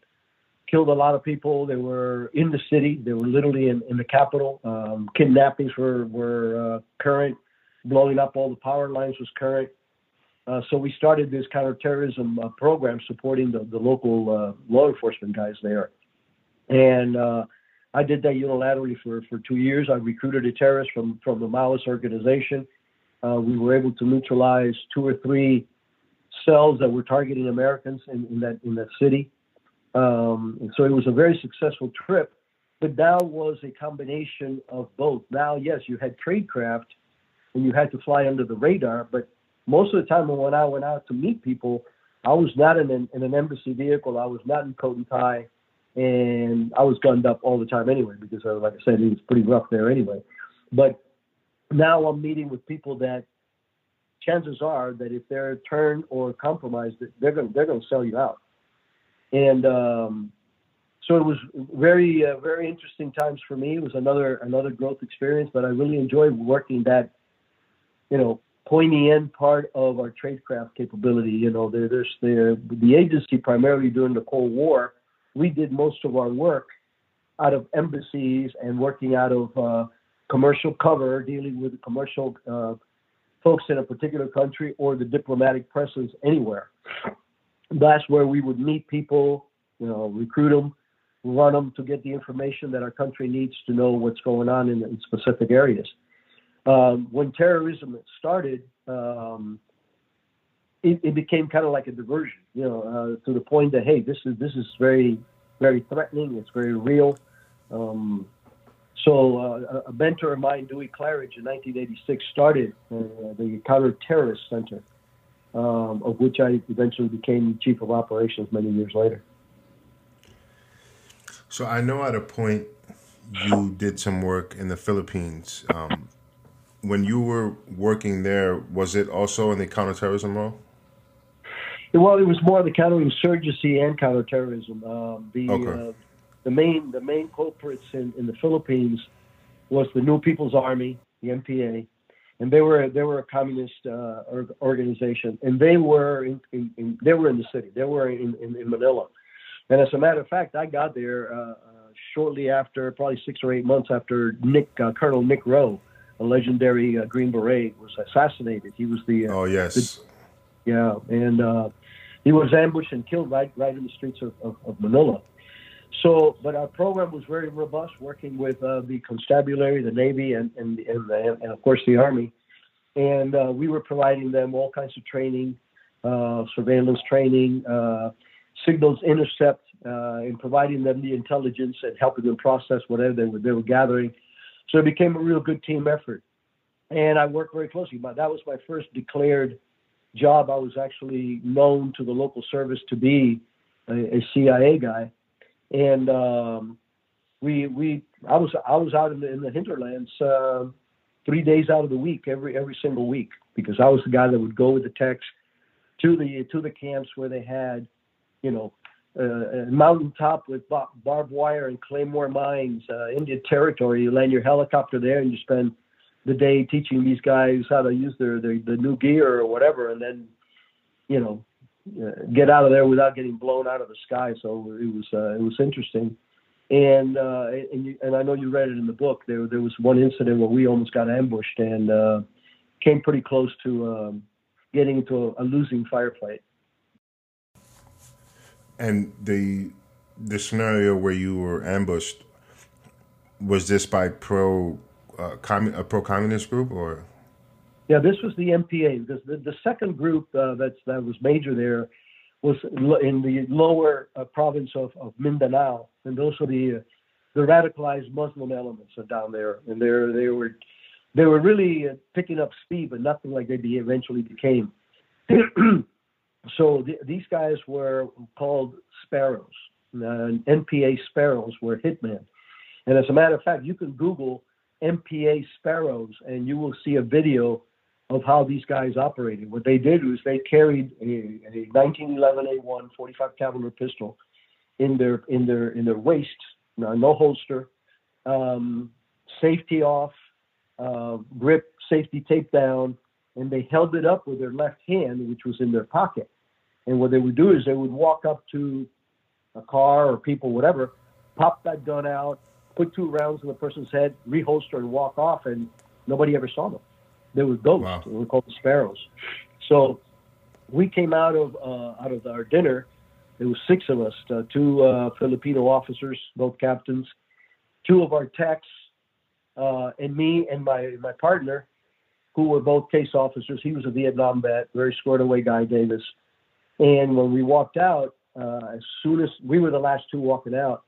killed a lot of people. They were in the city. They were literally in, in the capital. Um, kidnappings were, were uh, current. Blowing up all the power lines was current. Uh, so we started this counterterrorism uh, program supporting the, the local uh, law enforcement guys there. And uh, I did that unilaterally for, for two years. I recruited a terrorist from, from the Maoist organization. Uh, we were able to neutralize two or three cells that were targeting Americans in, in that in that city. Um, and so it was a very successful trip. But now was a combination of both. Now, yes, you had tradecraft and you had to fly under the radar, but most of the time when I went out to meet people, I was not in an, in an embassy vehicle. I was not in coat and tie and I was gunned up all the time anyway because, uh, like I said, it was pretty rough there anyway. But now I'm meeting with people that chances are that if they're turned or compromised, they're going they're going to sell you out. And um, so it was very uh, very interesting times for me. It was another another growth experience, but I really enjoyed working that you know pointy end part of our tradecraft capability. You know, there, there's the the agency primarily during the Cold War we did most of our work out of embassies and working out of uh, commercial cover, dealing with commercial uh, folks in a particular country or the diplomatic presence anywhere. That's where we would meet people, you know, recruit them, run them to get the information that our country needs to know what's going on in, in specific areas. Um, when terrorism started, um, it, it became kind of like a diversion, you know, uh, to the point that hey, this is this is very very threatening. It's very real. Um, so uh, a mentor of mine, Dewey Clarridge, in 1986, started uh, the Counter-Terrorist Center, um, of which I eventually became chief of operations many years later. So I know at a point you did some work in the Philippines. Um, when you were working there, was it also in the counterterrorism role? Well, it was more the counterinsurgency and counterterrorism. Um, the okay. uh, the main the main culprits in, in the Philippines was the New People's Army, the NPA, and they were they were a communist uh, organization, and they were in, in, in, they were in the city, they were in, in, Manila, and as a matter of fact, I got there uh, uh, shortly after, probably six or eight months after Nick uh, Colonel Nick Rowe, a legendary uh, Green Beret, was assassinated. He was the oh yes. The, yeah, and uh, he was ambushed and killed right right in the streets of, of, of Manila. So, but our program was very robust, working with uh, the constabulary, the Navy, and and and, the, and of course the Army, and uh, we were providing them all kinds of training, uh, surveillance training, uh, signals intercept, uh, and providing them the intelligence and helping them process whatever they were they were gathering. So it became a real good team effort, and I worked very closely. But that was my first declared job, I was actually known to the local service to be a, a CIA guy, and um, we we I was I was out in the, in the hinterlands uh, three days out of the week every every single week because I was the guy that would go with the techs to the to the camps where they had, you know, uh, mountaintop with bar- barbed wire and claymore mines, uh, Indian territory. You land your helicopter there and you spend the day teaching these guys how to use their, their the new gear or whatever, and then you know get out of there without getting blown out of the sky. So it was uh, it was interesting. And uh, and, you, and I know you read it in the book. There there was one incident where we almost got ambushed and uh, came pretty close to um, getting into a, a losing firefight. And the the scenario where you were ambushed was this by pro uh, commun- a pro communist group or? Yeah, this was the NPA. Because the, the second group uh, that's, that was major there was in the lower uh, province of, of Mindanao, and those were the uh, the radicalized Muslim elements are down there, and they they were they were really uh, picking up speed, but nothing like they be, eventually became. so the, these guys were called sparrows. Uh, NPA sparrows were hitmen, and as a matter of fact, you can Google NPA sparrows, and you will see a video of how these guys operated. What they did was they carried a, a 1911 A1 45 caliber pistol in their in their in their waist, no, no holster, um, safety off, uh, grip safety tape down, and they held it up with their left hand, which was in their pocket. And what they would do is they would walk up to a car or people, whatever, pop that gun out, put two rounds in the person's head, reholster, and walk off, and nobody ever saw them. They were ghosts. Wow. They were called the sparrows. So we came out of uh, out of our dinner. There was six of us, uh, two uh, Filipino officers, both captains, two of our techs, uh, and me and my my partner, who were both case officers. He was a Vietnam vet, very squared away guy, Davis. And when we walked out, uh, as soon as we were the last two walking out,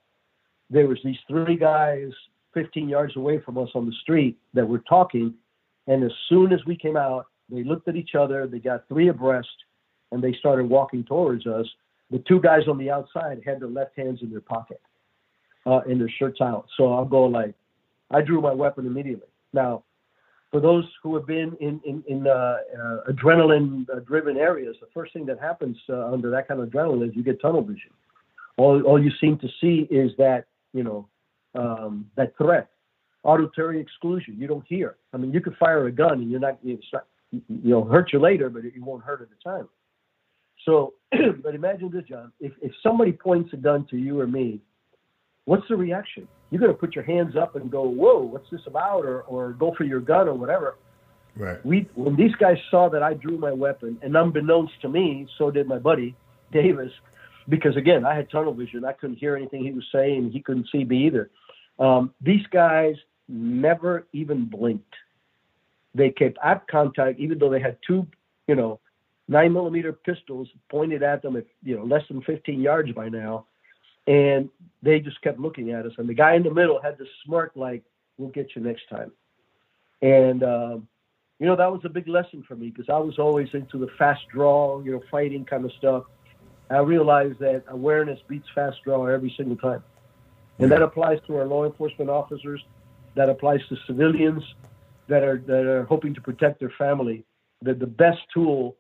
there was these three guys 15 yards away from us on the street that were talking and as soon as we came out, they looked at each other, they got three abreast, and they started walking towards us. The two guys on the outside had their left hands in their pocket, uh, in their shirts out. So I'm going like, I drew my weapon immediately. Now, for those who have been in in, in uh, uh, adrenaline-driven areas, the first thing that happens uh, under that kind of adrenaline is you get tunnel vision. All all you seem to see is that you know um, that threat auditory exclusion. You don't hear. I mean, you could fire a gun and you're not, it's not you'll hurt you later, but it won't hurt at the time. So, but imagine this, John. If, if somebody points a gun to you or me, what's the reaction? You're going to put your hands up and go, whoa, what's this about? Or, or go for your gun or whatever. Right. We, when these guys saw that I drew my weapon, and unbeknownst to me, so did my buddy Davis, because again, I had tunnel vision. I couldn't hear anything he was saying. He couldn't see me either. Um, these guys never even blinked. They kept eye contact, even though they had two, you know, nine millimeter pistols pointed at them at you know less than 15 yards by now, and they just kept looking at us. And the guy in the middle had this smirk, like, "We'll get you next time." And um, you know that was a big lesson for me because I was always into the fast draw, you know, fighting kind of stuff. I realized that awareness beats fast draw every single time. And that applies to our law enforcement officers that applies to civilians that are that are hoping to protect their family. That the best tool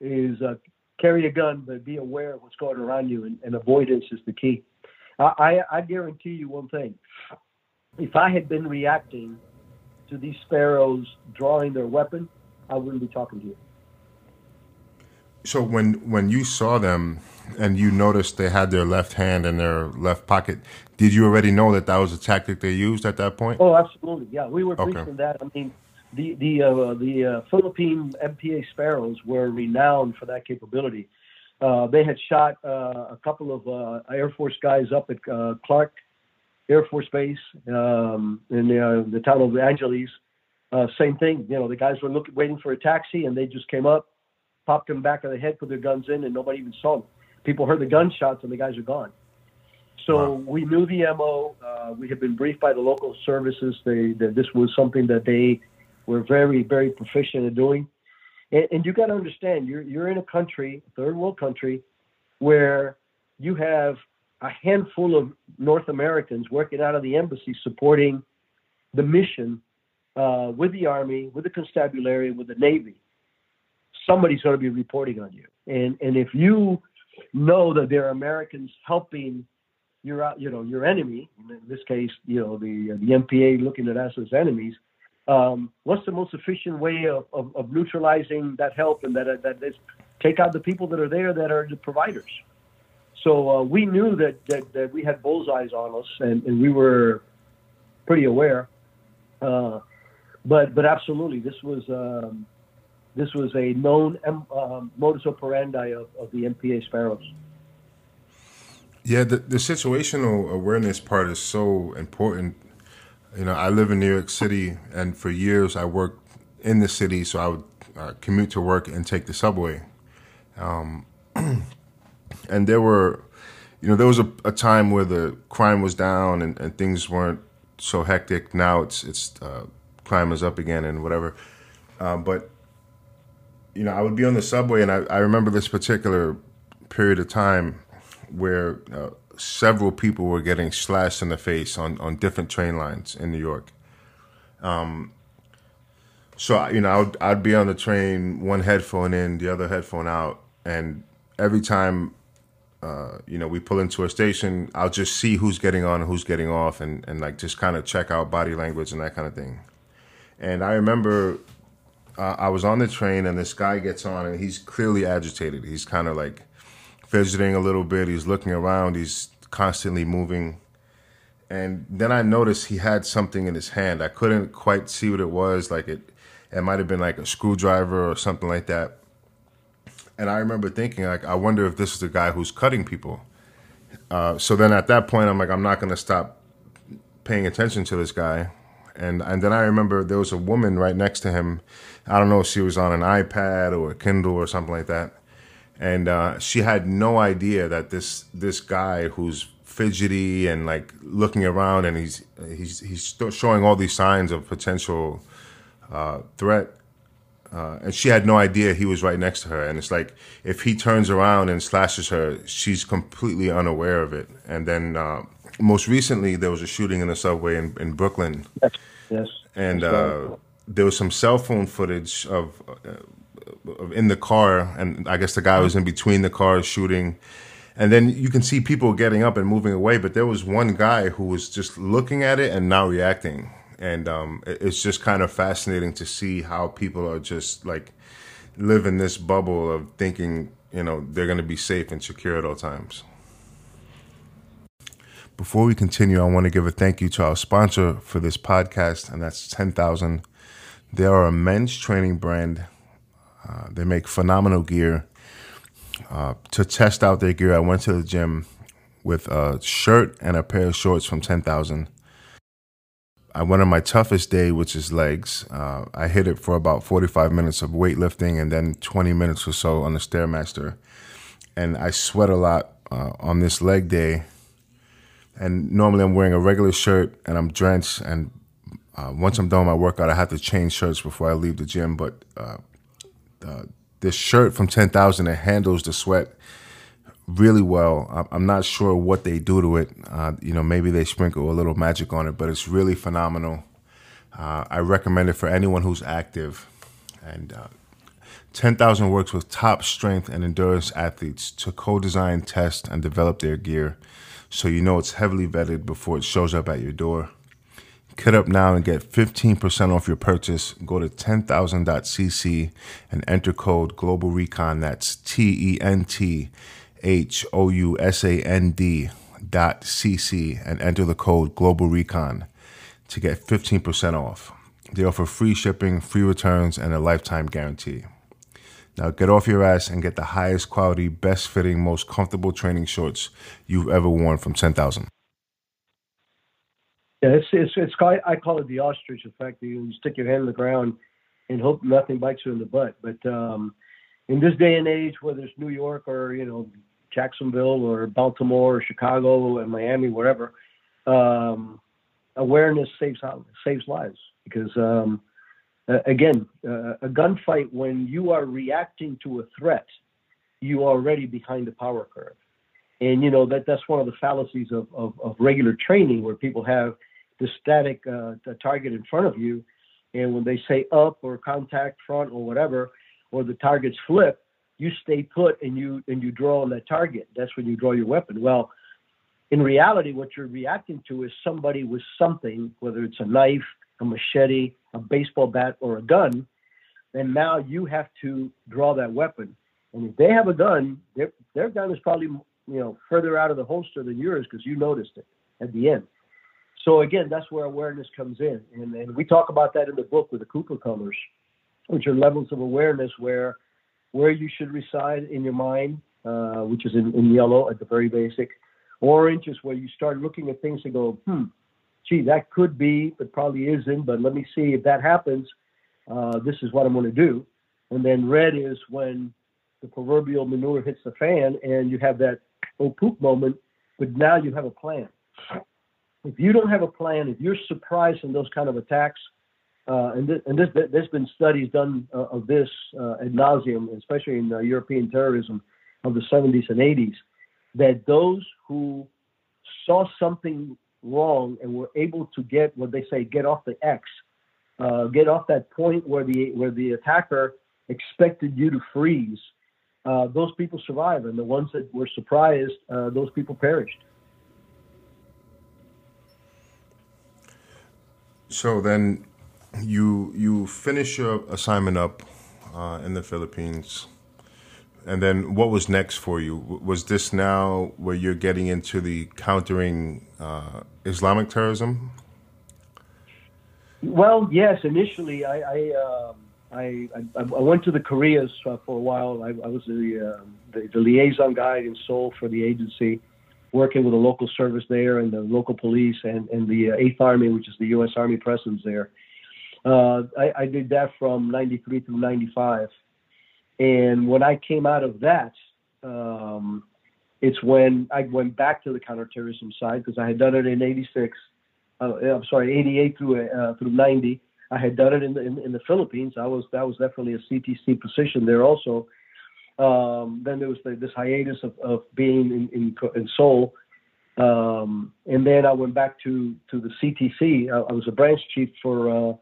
is uh, carry a gun, but be aware of what's going around you, and, and avoidance is the key. I, I, I guarantee you one thing: if I had been reacting to these sparrows drawing their weapon, I wouldn't be talking to you. So when when you saw them and you noticed they had their left hand in their left pocket, did you already know that that was a tactic they used at that point? Oh, absolutely. Yeah, we were okay. that. I mean, the the uh, the uh, Philippine NPA Sparrows were renowned for that capability. Uh, they had shot uh, a couple of uh, Air Force guys up at uh, Clark Air Force Base um, in the, the town of Angeles. same thing. You know, the guys were looking, waiting for a taxi, and they just came up, popped them back of the head, put their guns in, and nobody even saw them. People heard the gunshots, and the guys are gone. So wow. we knew the MO. Uh, we had been briefed by the local services they, that this was something that they were very, very proficient at doing. And, and you got to understand, you're you're in a country, third world country, where you have a handful of North Americans working out of the embassy supporting the mission uh, with the Army, with the Constabulary, with the Navy. Somebody's going to be reporting on you. And, and if you know that there are Americans helping your, you know, your enemy, in this case, you know, the, the NPA looking at us as enemies, um, what's the most efficient way of, of, of neutralizing that help and that, that is take out the people that are there that are the providers. So uh, we knew that, that, that we had bullseyes on us and, and we were pretty aware. Uh, but but absolutely, this was um, this was a known um, modus operandi of, of the NPA Sparrows. Yeah, the, the situational awareness part is so important. You know, I live in New York City, and for years I worked in the city, so I would uh, commute to work and take the subway. Um, and there were, you know, there was a, a, time where the crime was down and, and things weren't so hectic. Now it's it's uh, crime is up again and whatever. Uh, but you know, I would be on the subway, and I, I remember this particular period of time where uh, several people were getting slashed in the face on, on different train lines in New York. Um, so you know, I would, I'd be on the train, one headphone in, the other headphone out, and every time, uh, you know, we pull into a station, I'll just see who's getting on, who's getting off, and and like just kind of check out body language and that kind of thing. And I remember uh, I was on the train and this guy gets on and he's clearly agitated. He's kind of like fidgeting a little bit. He's looking around. He's constantly moving. And then I noticed he had something in his hand. I couldn't quite see what it was. Like it, it might have been like a screwdriver or something like that. And I remember thinking, like, I wonder if this is the guy who's cutting people. Uh, so then at that point, I'm like, I'm not going to stop paying attention to this guy. And and then I remember there was a woman right next to him I don't know if she was on an iPad or a Kindle or something like that, and uh, she had no idea that this this guy who's fidgety and like looking around and he's he's he's showing all these signs of potential uh, threat. Uh, and she had no idea he was right next to her. And it's like if he turns around and slashes her, she's completely unaware of it. And then uh, most recently, there was a shooting in the subway in, in Brooklyn. Yes. yes. And uh, there was some cell phone footage of, uh, of in the car, and I guess the guy was in between the cars shooting. And then you can see people getting up and moving away, but there was one guy who was just looking at it and not reacting. And um, it's just kind of fascinating to see how people are just like live in this bubble of thinking, you know, they're going to be safe and secure at all times. Before we continue, I want to give a thank you to our sponsor for this podcast, and that's 10,000 they are a men's training brand. Uh, they make phenomenal gear. Uh, to test out their gear, I went to the gym with a shirt and a pair of shorts from 10,000. I went on my toughest day, which is legs. Uh, I hit it for about 45 minutes of weightlifting and then 20 minutes or so on the Stairmaster. And I sweat a lot uh, on this leg day. And normally I'm wearing a regular shirt and I'm drenched and uh, once I'm done my workout, I have to change shirts before I leave the gym. But uh, uh, this shirt from 10,000 it handles the sweat really well. I'm not sure what they do to it. Uh, you know, maybe they sprinkle a little magic on it, but it's really phenomenal. Uh, I recommend it for anyone who's active. And uh, 10,000 works with top strength and endurance athletes to co-design, test, and develop their gear, so you know it's heavily vetted before it shows up at your door. Get up now and get 15% off your purchase. Go to 10,000.cc and enter code Global Recon. That's T E N T H O U S A N D dot cc and enter the code Global Recon to get 15% off. They offer free shipping, free returns, and a lifetime guarantee. Now get off your ass and get the highest quality, best fitting, most comfortable training shorts you've ever worn from 10,000. Yeah, it's it's it's I call it the ostrich effect. You, stick your hand in the ground and hope nothing bites you in the butt. But um, in this day and age, whether it's New York or you know Jacksonville or Baltimore or Chicago and Miami, wherever, um, awareness saves saves lives because um, again, uh, a gunfight when you are reacting to a threat, you are already behind the power curve. And you know that that's one of the fallacies of, of, of regular training, where people have the static uh, the target in front of you, and when they say up or contact front or whatever, or the targets flip, you stay put and you and you draw on that target. That's when you draw your weapon. Well, in reality, what you're reacting to is somebody with something, whether it's a knife, a machete, a baseball bat, or a gun. And now you have to draw that weapon. And if they have a gun, their, their gun is probably you know further out of the holster than yours because you noticed it at the end. So again, that's where awareness comes in, and, and we talk about that in the book with the Cooper colors, which are levels of awareness where where you should reside in your mind, uh, which is in, in yellow at the very basic. Orange is where you start looking at things and go, hmm, gee, that could be, but probably isn't. But let me see if that happens. uh, this is what I'm going to do. And then red is when the proverbial manure hits the fan and you have that oh poop moment, but now you have a plan. If you don't have a plan, if you're surprised in those kind of attacks, uh, and, th- and this, there's been studies done uh, of this uh, ad nauseum, especially in European terrorism of the 70s and 80s, that those who saw something wrong and were able to get what they say get off the X, uh, get off that point where the where the attacker expected you to freeze. Uh, those people survive, and the ones that were surprised, uh, those people perished. So then, you you finish your assignment up uh, in the Philippines, and then what was next for you? Was this now where you're getting into the countering uh, Islamic terrorism? Well, yes. Initially, I I, uh, I, I, I went to the Koreas for a while. I, I was the, uh, the, the liaison guide in Seoul for the agency, working with the local service there and the local police and and the uh, Eighth Army, which is the U.S. Army presence there. Uh, I, I did that from '93 through '95, and when I came out of that, um, it's when I went back to the counterterrorism side because I had done it in '86. Uh, I'm sorry, '88 through uh, through '90. I had done it in the, in, in, the Philippines. I was that was definitely a CTC position there also. Um, then there was the, this hiatus of, of being in, in, in Seoul. Um, and then I went back to, to the CTC. I, I was a branch chief for uh,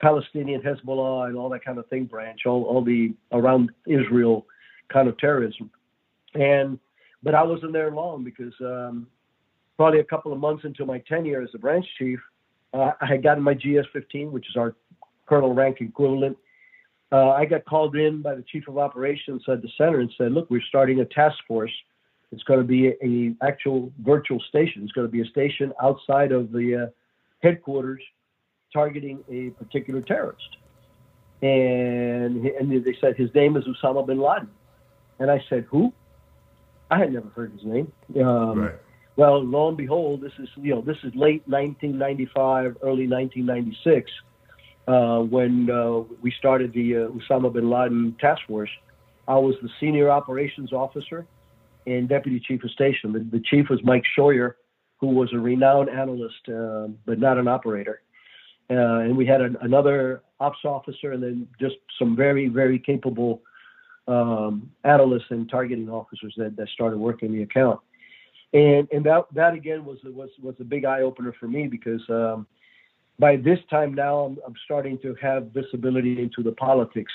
Palestinian Hezbollah and all that kind of thing branch, all, all the around Israel kind of terrorism. And but I wasn't there long because um, probably a couple of months into my tenure as a branch chief, uh, I had gotten my GS-15, which is our colonel rank equivalent. Uh, I got called in by the chief of operations at the center and said, "Look, we're starting a task force. It's going to be a, a actual virtual station. It's going to be a station outside of the uh, headquarters targeting a particular terrorist. And, and they said his name is Osama bin Laden. And I said, who? I had never heard his name. Um, right. Well, lo and behold, this is you know this is late 1995, early 1996, uh, when uh, we started the uh, Osama bin Laden task force. I was the senior operations officer and deputy chief of station. The, the chief was Mike Scheuer, who was a renowned analyst, uh, but not an operator and we had an, another ops officer, and then just some very, very capable um, analysts and targeting officers that, that started working the account. And and that that again was was was a big eye opener for me because um, by this time now I'm, I'm starting to have visibility into the politics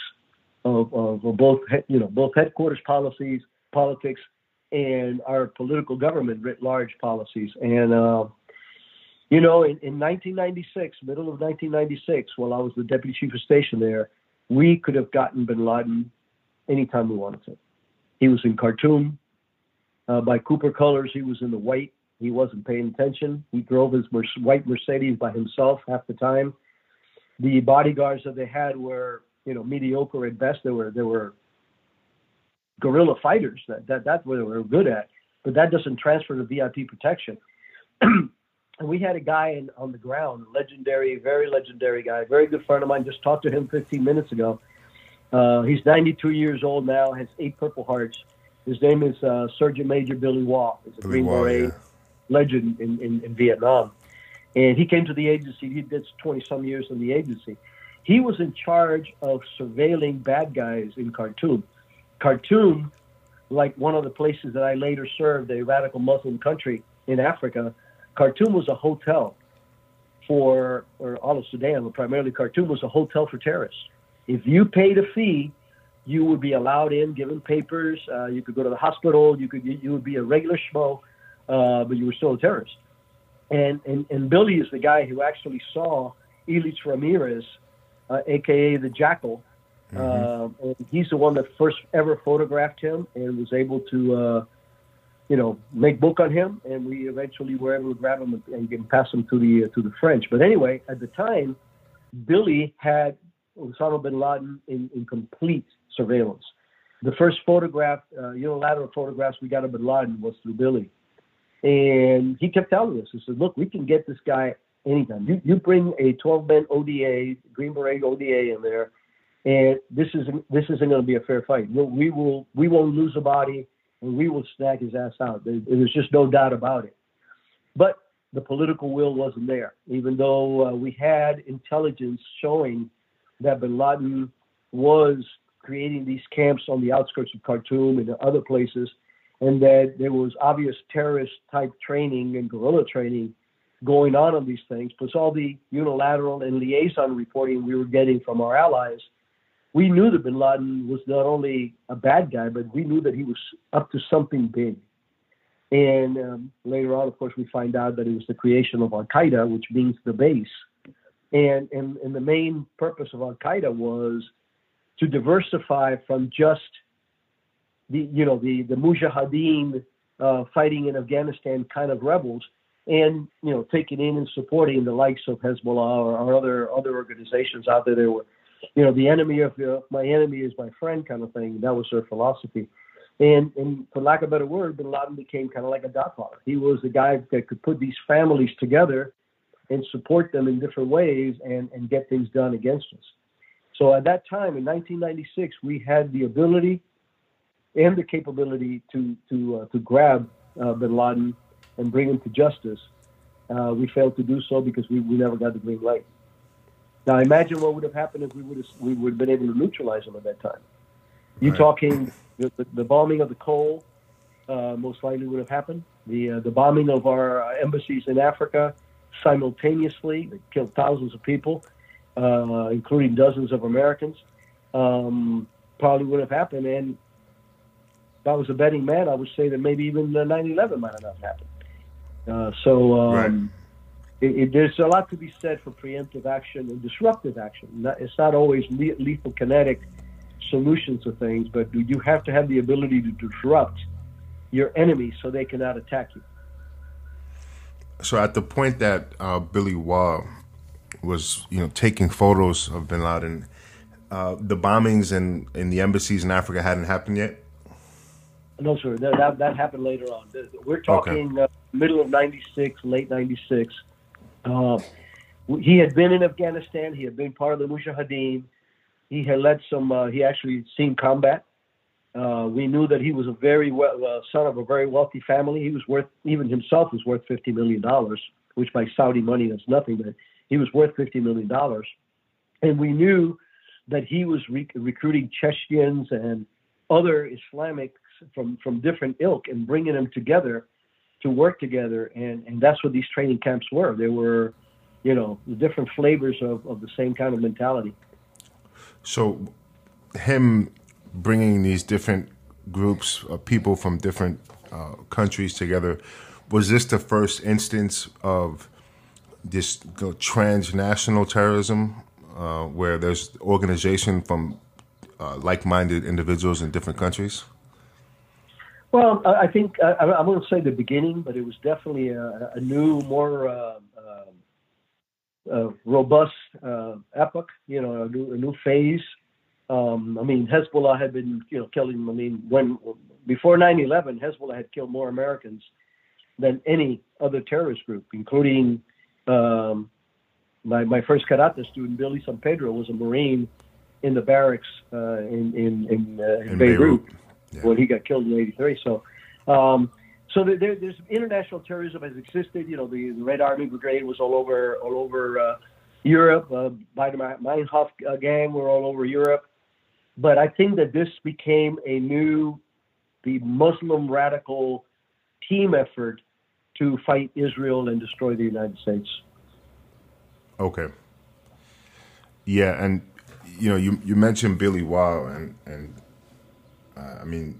of, of, of both you know both headquarters policies politics and our political government writ large policies and uh, you know, in, in 1996, middle of 1996, while I was the deputy chief of station there, we could have gotten bin Laden anytime we wanted to. He was in Khartoum. Uh, by Cooper colors, he was in the white. He wasn't paying attention. He drove his white Mercedes by himself half the time. The bodyguards that they had were, you know, mediocre at best. They were they were guerrilla fighters. That that that's what they were good at. But that doesn't transfer to VIP protection. and we had a guy in, on the ground, legendary, very legendary guy, very good friend of mine. Just talked to him 15 minutes ago. Uh, he's 92 years old now, has eight Purple Hearts. His name is uh, Sergeant Major Billy Waugh. He's a Billy Green Beret yeah. Legend in, in, in, Vietnam. And he came to the agency. He did 20 some years in the agency. He was in charge of surveilling bad guys in Khartoum. Khartoum, like one of the places that I later served, a radical Muslim country in Africa, Khartoum was a hotel for, or all of Sudan, but primarily Khartoum was a hotel for terrorists. If you paid a fee, you would be allowed in, given papers. Uh, you could go to the hospital. You could you would be a regular schmo, uh, but you were still a terrorist. And, and and Billy is the guy who actually saw Ilich Ramirez, uh, aka the Jackal. Mm-hmm. Uh, and he's the one that first ever photographed him and was able to uh, you know, make book on him, and we eventually were able to grab him and, and pass him to the uh, to the French. But anyway, at the time, Billy had Osama bin Laden in, in complete surveillance. The first photograph, uh, unilateral photographs we got of bin Laden was through Billy, and he kept telling us, he said, "Look, we can get this guy anytime. You you bring a 12 man ODA, Green Beret ODA in there, and this isn't this isn't going to be a fair fight. We'll, we will we won't lose a body, and we will snag his ass out. There, there's just no doubt about it. But the political will wasn't there, even though uh, we had intelligence showing that Bin Laden was creating these camps on the outskirts of Khartoum and other places, and that there was obvious terrorist type training and guerrilla training going on on these things, plus all the unilateral and liaison reporting we were getting from our allies. We knew that bin Laden was not only a bad guy, but we knew that he was up to something big. And um, later on, of course, we find out that it was the creation of Al Qaeda, which means the base. And, and, and the main purpose of Al Qaeda was to diversify from just the you know the the mujahideen uh, fighting in Afghanistan kind of rebels, and you know taking in and supporting the likes of Hezbollah or, or other other organizations out there. There were, you know, the enemy of uh, my enemy is my friend kind of thing. That was their philosophy. And, and for lack of a better word, Bin Laden became kind of like a godfather. He was the guy that could put these families together and support them in different ways and, and get things done against us. So at that time in 1996, we had the ability and the capability to to uh, to grab uh, Bin Laden and bring him to justice. Uh, we failed to do so because we, we never got the green light. Now imagine what would have happened if we would have we would have been able to neutralize him at that time. You right. talking the, the, the, bombing of the Cole uh, most likely would have happened. The uh, the bombing of our uh, embassies in Africa simultaneously that killed thousands of people uh, including dozens of Americans, um, probably would have happened. And if I was a betting man, I would say that maybe even the 9/11 might have not happened. Uh, so um, right. it, it, there's a lot to be said for preemptive action and disruptive action. Not, it's not always lethal kinetic solutions to things, but you have to have the ability to disrupt your enemy so they cannot attack you. So at the point that uh, Billy Waugh was you know taking photos of Bin Laden. Uh, the bombings in, in the embassies in Africa hadn't happened yet. No, sir. That, that, that happened later on. We're talking okay. uh, middle of '96, late '96. Uh, he had been in Afghanistan. He had been part of the Mujahideen. He had led some. Uh, he actually seen combat. Uh, we knew that he was a very well, uh, son of a very wealthy family. He was worth even himself was worth fifty million dollars, which by Saudi money that's nothing. But he was worth $50 million. And we knew that he was re- recruiting Chechens and other Islamics from, from different ilk and bringing them together to work together. And, and that's what these training camps were. They were, you know, the different flavors of, of the same kind of mentality. So, him bringing these different groups of people from different uh, countries together, was this the first instance of this transnational terrorism, uh, where there's organization from uh, like-minded individuals in different countries? Well, I think I, I won't say the beginning, but it was definitely a, a new, more uh, uh robust uh, epoch. You know, a new, a new phase. Um, I mean, Hezbollah had been, you know, killing. I mean, when before 9/11, Hezbollah had killed more Americans than any other terrorist group, including um, my, my first karate student, Billy San Pedro, was a Marine in the barracks uh, in in in, uh, in, in Beirut, Beirut. Yeah. when he got killed in '83. So, um, so there, there's international terrorism has existed. You know, the, the, Red Army Brigade was all over all over uh, Europe. Uh, Baader-Meinhof uh, gang were all over Europe. But I think that this became a new, the Muslim radical team effort to fight Israel and destroy the United States. Okay. Yeah, and you know, you you mentioned Billy Waugh, and and I mean,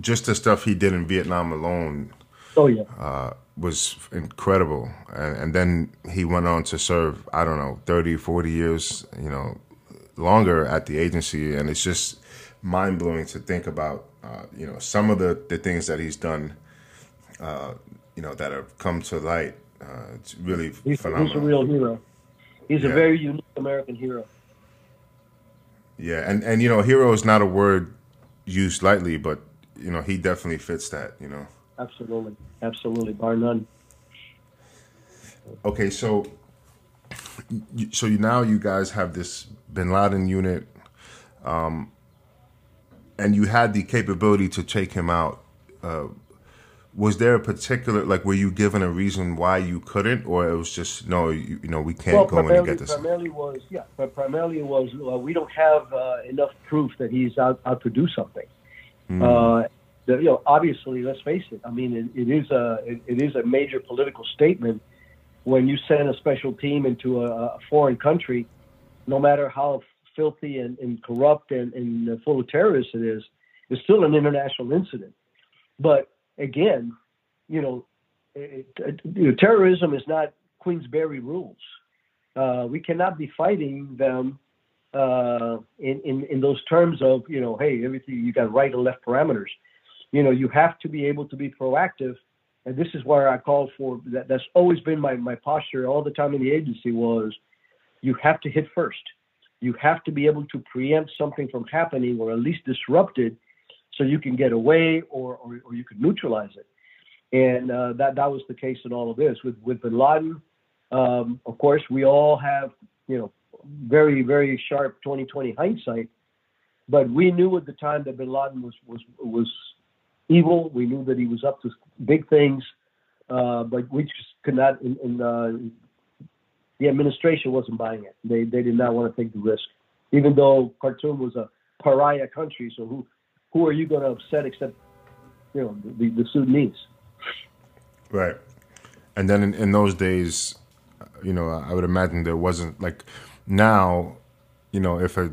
just the stuff he did in Vietnam alone. Oh yeah. Uh, was incredible, and, and then he went on to serve I don't know 30, 40 years, you know, longer at the agency, and it's just mind blowing to think about. Uh, you know, some of the the things that he's done. Uh, you know that have come to light. Uh, it's really he's, phenomenal. He's a real hero. He's yeah. a very unique American hero. Yeah, and and you know, hero is not a word used lightly, but you know, he definitely fits that. You know. Absolutely, absolutely, bar none. Okay, so so you, now you guys have this Bin Laden unit, um, and you had the capability to take him out. Uh, was there a particular like were you given a reason why you couldn't or it was just no you, you know we can't well, go in and get this primarily was yeah but primarily was uh, we don't have uh, enough proof that he's out, out to do something. Mm. uh, the, you know obviously let's face it i mean it, it is a it, it is a major political statement when you send a special team into a, a foreign country no matter how filthy and, and corrupt and, and full of terrorists it is it's still an international incident. But again, you know, it, it, you know terrorism is not Queensberry rules. Uh, we cannot be fighting them uh, in, in, in those terms of, you know, hey, everything, you got right and left parameters. You know, you have to be able to be proactive. And this is where I call for that. That's always been my, my posture all the time in the agency was you have to hit first. You have to be able to preempt something from happening or at least disrupt it so you can get away or, or, or you can neutralize it. And uh, that, that was the case in all of this. With, with bin Laden, um, of course, we all have, you know, very, very sharp 2020 hindsight. But we knew at the time that bin Laden was, was, was evil. We knew that he was up to big things. Uh, but we just could not, in, in, uh, the administration wasn't buying it. They, they did not want to take the risk, even though Khartoum was a pariah country. So who, who are you going to upset except you know the, the Sudanese? Right, and then in, in those days, you know, I would imagine there wasn't like now, you know, if a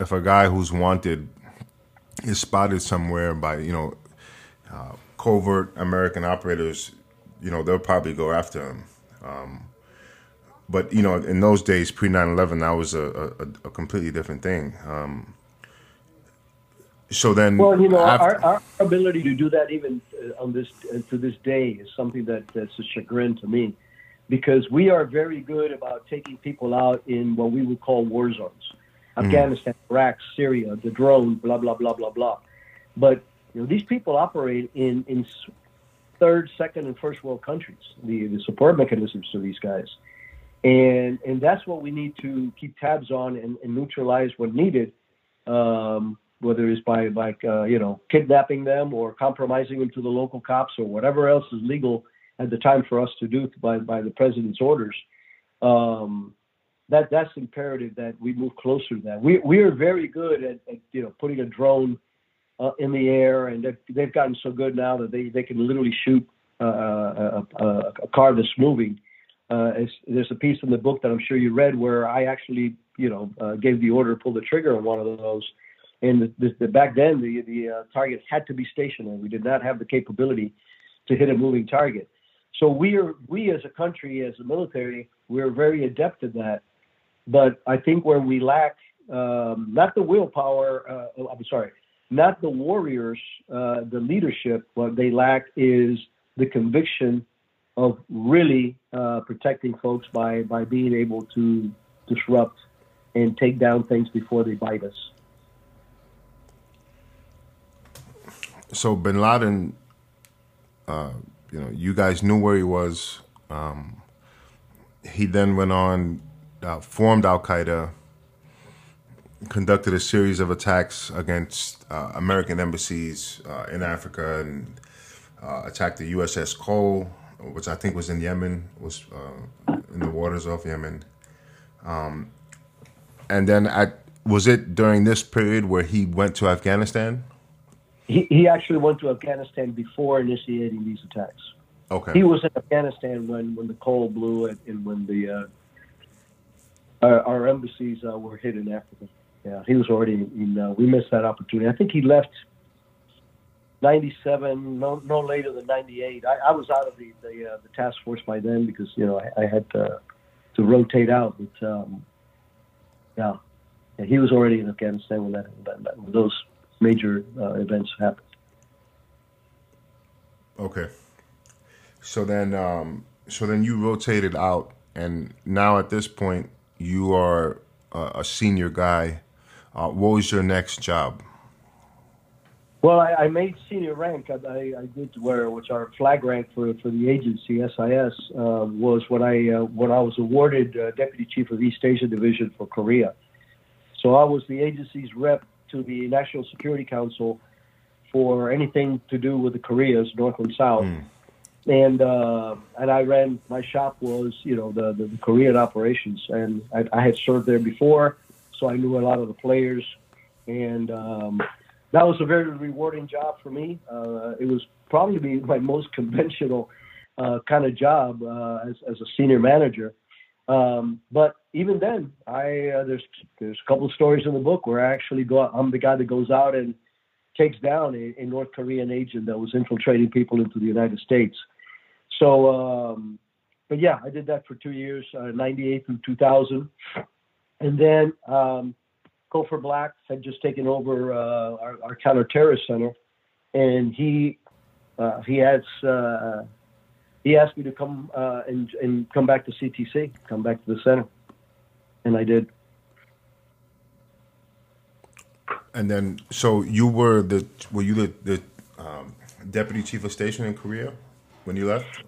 if a guy who's wanted is spotted somewhere by you know uh, covert American operators, you know, they'll probably go after him. Um, but you know, in those days, pre 9-11, that was a, a, a completely different thing. Um, so then, well, you know, after, our, our ability to do that even uh, on this uh, to this day is something that that's a chagrin to me, because we are very good about taking people out in what we would call war zones, mm. Afghanistan, Iraq, Syria, the drone, blah blah blah blah blah. But you know, these people operate in in third, second, and first world countries. The the support mechanisms to these guys, and and that's what we need to keep tabs on and, and neutralize when needed. Um, whether it's by like uh, you know kidnapping them or compromising them to the local cops or whatever else is legal at the time for us to do by by the president's orders. Um, that that's imperative that we move closer to that. We we are very good at, at you know putting a drone uh, in the air, and they've, they've gotten so good now that they they can literally shoot uh, a, a, a, car that's moving. Uh, there's a piece in the book that I'm sure you read where I actually you know uh, gave the order to pull the trigger on one of those and the, the, the, back then, the, the uh, target had to be stationary. We did not have the capability to hit a moving target. So we are, we as a country, as a military, we're very adept at that. But I think where we lack, um, not the willpower, uh, I'm sorry, not the warriors, uh, the leadership, what they lack is the conviction of really uh, protecting folks by, by being able to disrupt and take down things before they bite us. So Bin Laden, uh, you know, you guys knew where he was. Um, he then went on, uh, formed Al Qaeda, conducted a series of attacks against uh, American embassies uh, in Africa, and uh, attacked the USS Cole, which I think was in Yemen, was uh, in the waters of Yemen. Um, and then at was it during this period where he went to Afghanistan? He, he actually went to Afghanistan before initiating these attacks. Okay. He was in Afghanistan when, when the Cole blew it and when the uh, our, our, embassies uh, were hit in Africa. Yeah, he was already in. Uh, we missed that opportunity. I think he left '97, no no later than '98. I, I, was out of the the, uh, the, task force by then because you know I, I had to, to rotate out. But um, yeah. yeah, he was already in Afghanistan when that when those major uh, events happen. Okay. So then, um, so then you rotated out, and now at this point, you are a, a senior guy. Uh, what was your next job? Well, I, I made senior rank. I, I, I did where, which our flag rank for, for the agency, SIS, uh, was when I uh, when I was awarded uh, deputy chief of East Asia Division for Korea. So I was the agency's rep to the National Security Council for anything to do with the Koreas, North and South. Mm. And uh, and I ran my shop was you know the, the, the Korean operations, and I, I had served there before, so I knew a lot of the players, and um, that was a very rewarding job for me. Uh, it was probably my most conventional uh, kind of job uh, as, as a senior manager. Um, but even then, I uh, there's there's a couple of stories in the book where I actually go. I'm the guy that goes out and takes down a, a North Korean agent that was infiltrating people into the United States. So, um, but yeah, I did that for two years, uh, 98 through 2000. And then um, Cofer Black had just taken over uh, our, our counterterrorist center. And he, uh, he has, uh, he asked me to come uh, and, and come back to CTC, come back to the center. And I did. And then, so you were the were you the, the um, deputy chief of station in Korea when you left?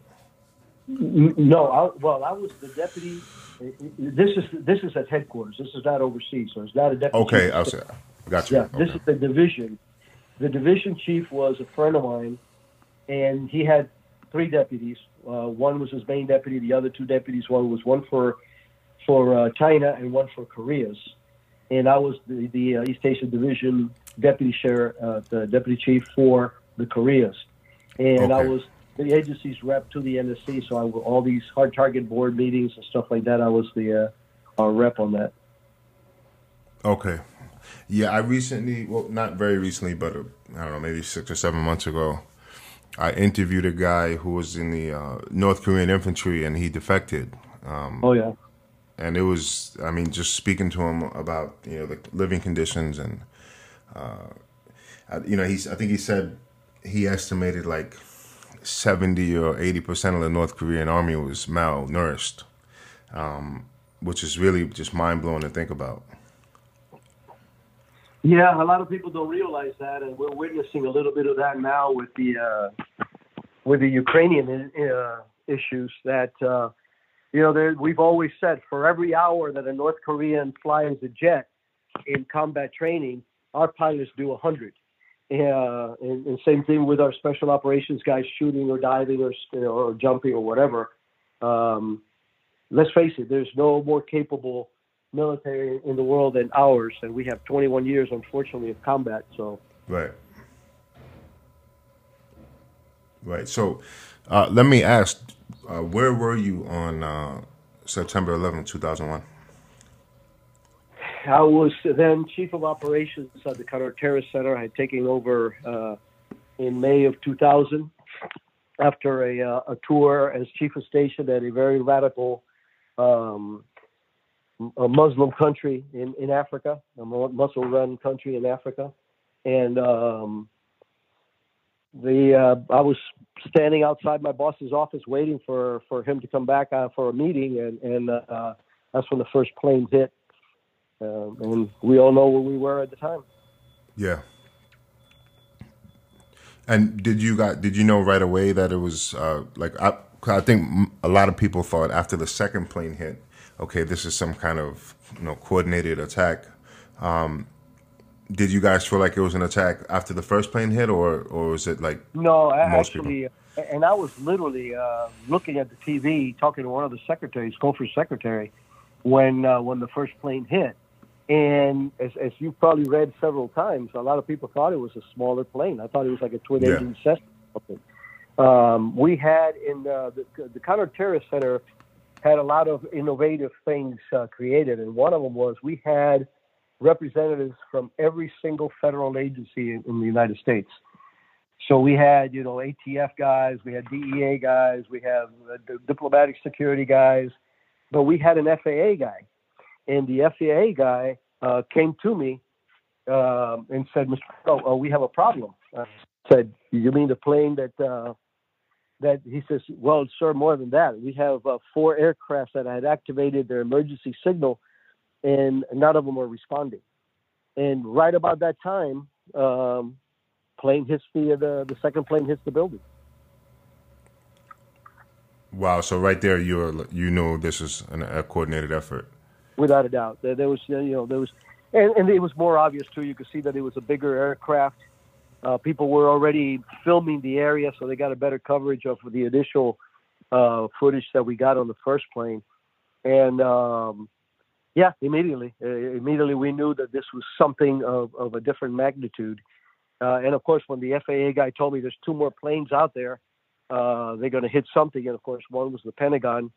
No, I, well, I was the deputy. This is this is at headquarters. This is not overseas, so it's not a deputy. Okay, I see. Got you. Yeah, okay. this is the division. The division chief was a friend of mine, and he had three deputies. Uh, one was his main deputy. The other two deputies, one was one for for uh, China and one for Korea's. And I was the, the uh, East Asia Division deputy sheriff, uh, the deputy chief for the Koreas. And I was the agency's rep to the NSC. So I all these hard target board meetings and stuff like that. I was the uh, our rep on that. Okay. Yeah, I recently, well, not very recently, but uh, I don't know, maybe six or seven months ago, I interviewed a guy who was in the uh, North Korean infantry and he defected. Um, Oh yeah. and it was, I mean, just speaking to him about, you know, the living conditions and, uh, I- you know, he's, I think he said he estimated like 70 or 80% of the North Korean army was malnourished, um, which is really just mind blowing to think about. Yeah, a lot of people don't realize that, and we're witnessing a little bit of that now with the uh, with the Ukrainian uh, issues. That uh, you know, there, we've always said for every hour that a North Korean flies a jet in combat training, our pilots do a hundred. Uh, and, and same thing with our special operations guys shooting or diving or or jumping or whatever. Um, let's face it, there's no more capable military in the world than ours, and we have 21 years, unfortunately, of combat. So, Right. Right. So, uh, let me ask, uh, where were you on uh, September 11, 2001? I was then chief of operations at the counterterrorist center. I had taken over uh, in May of 2000 after a, uh, a tour as chief of station at a very radical um, a Muslim country in, in Africa, a Muslim run country in Africa. And um, the uh, I was standing outside my boss's office waiting for, for him to come back uh, for a meeting, and, and uh, that's when the first plane hit. Um, and we all know where we were at the time. Yeah. And did you got did you know right away that it was uh, like I I think a lot of people thought after the second plane hit, okay, this is some kind of you know coordinated attack. Um, did you guys feel like it was an attack after the first plane hit, or or was it like No, I Most people. actually, and I was literally uh, looking at the TV, talking to one of the secretaries, Cofer's secretary, when uh, when the first plane hit. And as, as you've probably read several times, a lot of people thought it was a smaller plane. I thought it was like a twin Yeah. engine Cessna. or something. Um, we had in uh, the, the counterterrorist center had a lot of innovative things uh, created, and one of them was we had representatives from every single federal agency in, in the United States. So we had, you know, ATF guys, we had DEA guys, we have uh, d- diplomatic security guys, but we had an FAA guy, and the FAA guy uh, came to me um, and said, "Mr. Oh, uh, we have a problem." I said, "You mean the plane that?" Uh, that he says, well, sir, more than that. We have uh, four aircraft that had activated their emergency signal, and none of them were responding. And right about that time, um, plane hits the the, the second plane hits the building. Wow! So right there, you you know this is an, a coordinated effort. Without a doubt, there, there was you know there was, and, and it was more obvious too. You could see that it was a bigger aircraft. Uh, people were already filming the area, so they got a better coverage of the initial uh, footage that we got on the first plane. And um, yeah, immediately, uh, immediately we knew that this was something of, of a different magnitude. Uh, and of course, when the FAA guy told me there's two more planes out there, uh, they're going to hit something. And of course, one was the Pentagon.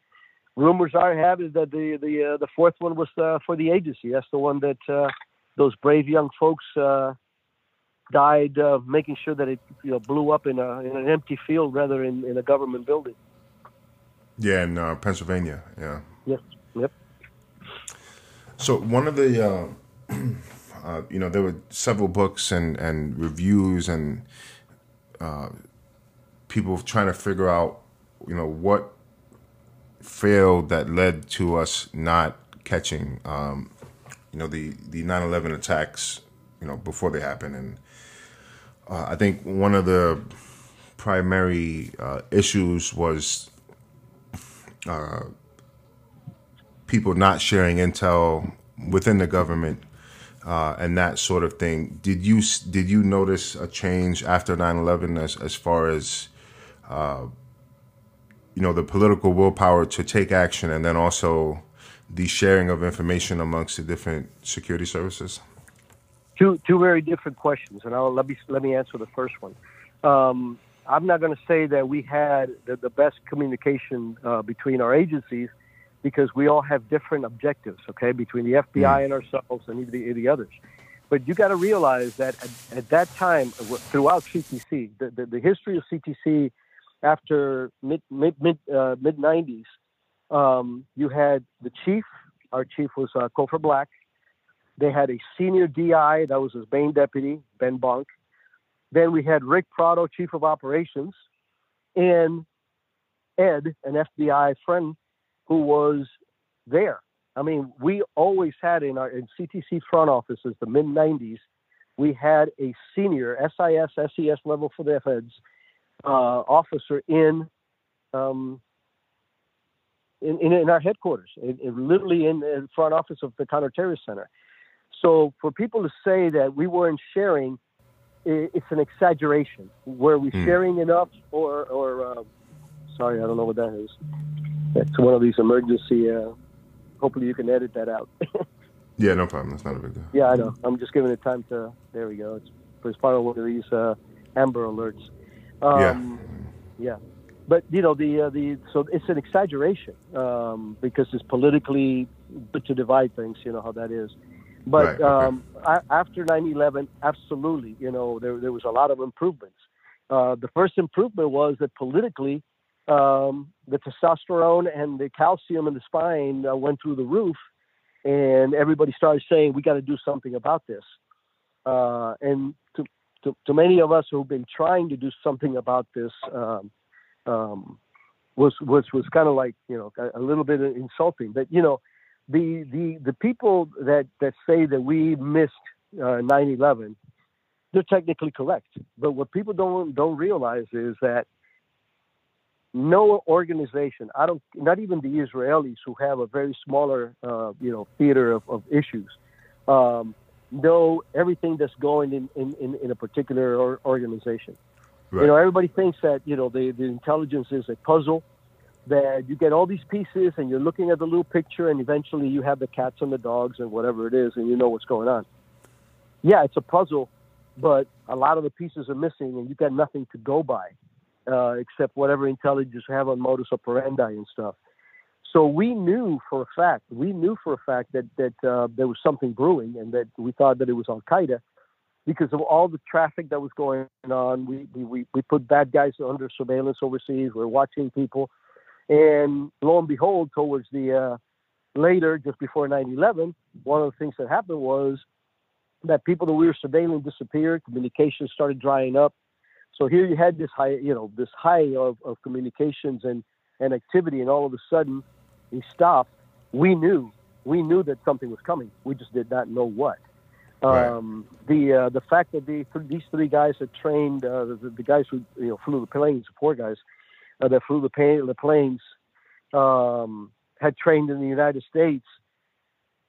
Rumors are having that the the uh, the fourth one was for the agency. That's the one that uh, those brave young folks uh, died uh, making sure that it you know blew up in a in an empty field rather in in a government building. Yeah, in uh, Pennsylvania. Yeah. Yes. Yep. So one of the, uh, uh, you know, there were several books and and reviews and uh, people trying to figure out, you know, what failed that led to us not catching, um, you know, the the 9/11 attacks, you know, before they happened, and uh, I think one of the primary uh, issues was uh, people not sharing intel within the government uh, and that sort of thing. Did you did you notice a change after 9/11 as as far as uh, you know the political willpower to take action, and then also the sharing of information amongst the different security services? Two two very different questions, and I'll let me let me answer the first one. Um, I'm not going to say that we had the, the best communication uh, between our agencies because we all have different objectives, okay, between the FBI mm. and ourselves and the, the others. But you got to realize that at, at, that time, throughout CTC, the, the, the, history of CTC after mid mid mid uh, mid 90s, um, you had the chief. Our chief was uh, Cofer Black. They had a senior DI that was his main deputy, Ben Bonk. Then we had Rick Prado, chief of operations, and Ed, an FBI friend who was there. I mean, we always had in our in CTC front offices, the mid 90s, we had a senior SIS, SES level for the feds uh, officer in, um, in, in, in our headquarters, in, in, literally in the front office of the counterterrorist center. So for people to say that we weren't sharing it's an exaggeration. Were we mm. sharing enough, or or uh, sorry, I don't know what that is. It's one of these emergency. Uh, hopefully, you can edit that out. yeah, no problem. That's not a big deal. Yeah, I know. I'm just giving it time to. There we go. It's, it's part of one of these uh, Amber Alerts. Um, yeah. Yeah. But you know the uh, the so it's an exaggeration um, because it's politically to divide things. You know how that is. But right, okay. um, after 9/11, absolutely, you know, there there was a lot of improvements. Uh, the first improvement was that politically, um, the testosterone and the calcium in the spine uh, went through the roof, and everybody started saying we got to do something about this. Uh, and to, to, to, many of us who've been trying to do something about this, um, um, was was was kind of like you know a, a little bit insulting. But you know, the the the people that that say that we missed uh, 9/11, they're technically correct. But what people don't don't realize is that no organization, I don't, not even the Israelis who have a very smaller, uh, you know, theater of, of issues, um, know everything that's going in, in, in, a particular or, organization. Right. You know, everybody thinks that, you know, the, the intelligence is a puzzle that you get all these pieces and you're looking at the little picture and eventually you have the cats and the dogs and whatever it is and you know what's going on. Yeah, it's a puzzle, but a lot of the pieces are missing and you got nothing to go by uh, except whatever intelligence you have on modus operandi and stuff. So we knew for a fact, we knew for a fact that that uh, there was something brewing and that we thought that it was Al Qaeda because of all the traffic that was going on. We, we, we put bad guys under surveillance overseas. We're watching people and lo and behold, towards the uh, later, just before 9/11, one of the things that happened was that people that we were surveilling disappeared. Communications started drying up. So here you had this high, you know, this high of, of communications and, and activity, and all of a sudden, he stopped. We knew, we knew that something was coming. We just did not know what. Um, The uh, the fact that the, these three guys had trained uh, the, the guys who you know flew the planes, the four guys uh, that flew the, the planes, um, had trained in the United States.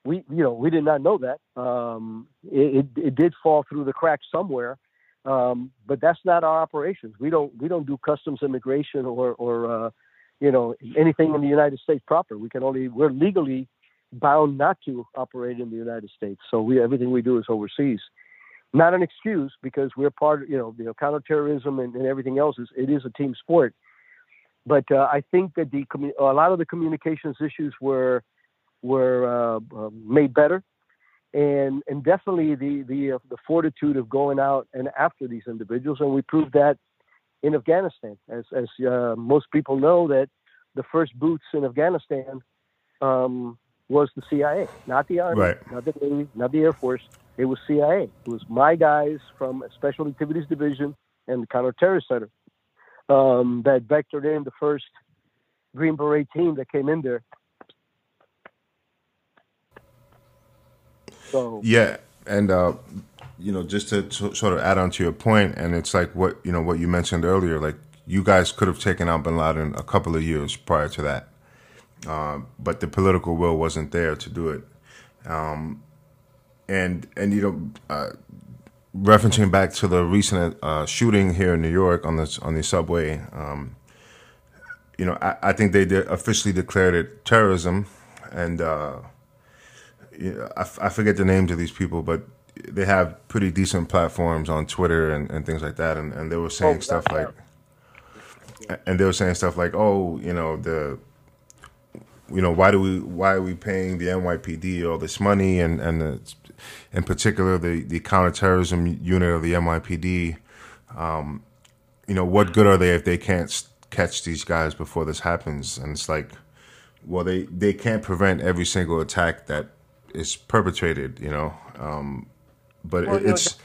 We you know we did not know that. Um, it, it, it did fall through the cracks somewhere, um, but that's not our operations. We don't we don't do customs immigration or or uh, you know anything in the United States proper. We can only we're legally bound not to operate in the United States. So we everything we do is overseas. Not an excuse because we're part of you know you know counterterrorism and, and everything else is it is a team sport. But uh, I think that the a lot of the communications issues were were uh, uh, made better, and and definitely the the uh, the fortitude of going out and after these individuals, and we proved that in Afghanistan. As as uh, most people know, that the first boots in Afghanistan um, was the CIA, not the Army, Right. not the Navy, not the Air Force. It was CIA. It was my guys from Special Activities Division and the Counterterrorist Center um, that vectored in the first Green Beret team that came in there. So Yeah, and uh, you know, just to, to sort of add on to your point, and it's like what you know what you mentioned earlier. Like you guys could have taken out Bin Laden a couple of years prior to that, um, but the political will wasn't there to do it. Um, and and you know, uh, referencing back to the recent uh, shooting here in New York on the on the subway. Um, you know, I, I think they did officially declared it terrorism, and uh, you know, I, f- I forget the names of these people, but they have pretty decent platforms on Twitter and, and things like that, and, and they were saying Oh, stuff like, and they were saying stuff like, oh, you know, the, you know, why do we, why are we paying the NYPD all this money, and and the, in particular the the counterterrorism unit of the NYPD, um, you know, what good are they if they can't catch these guys before this happens? And it's like, well, they they can't prevent every single attack that is perpetrated, you know. Um, but Well, it, you know, it's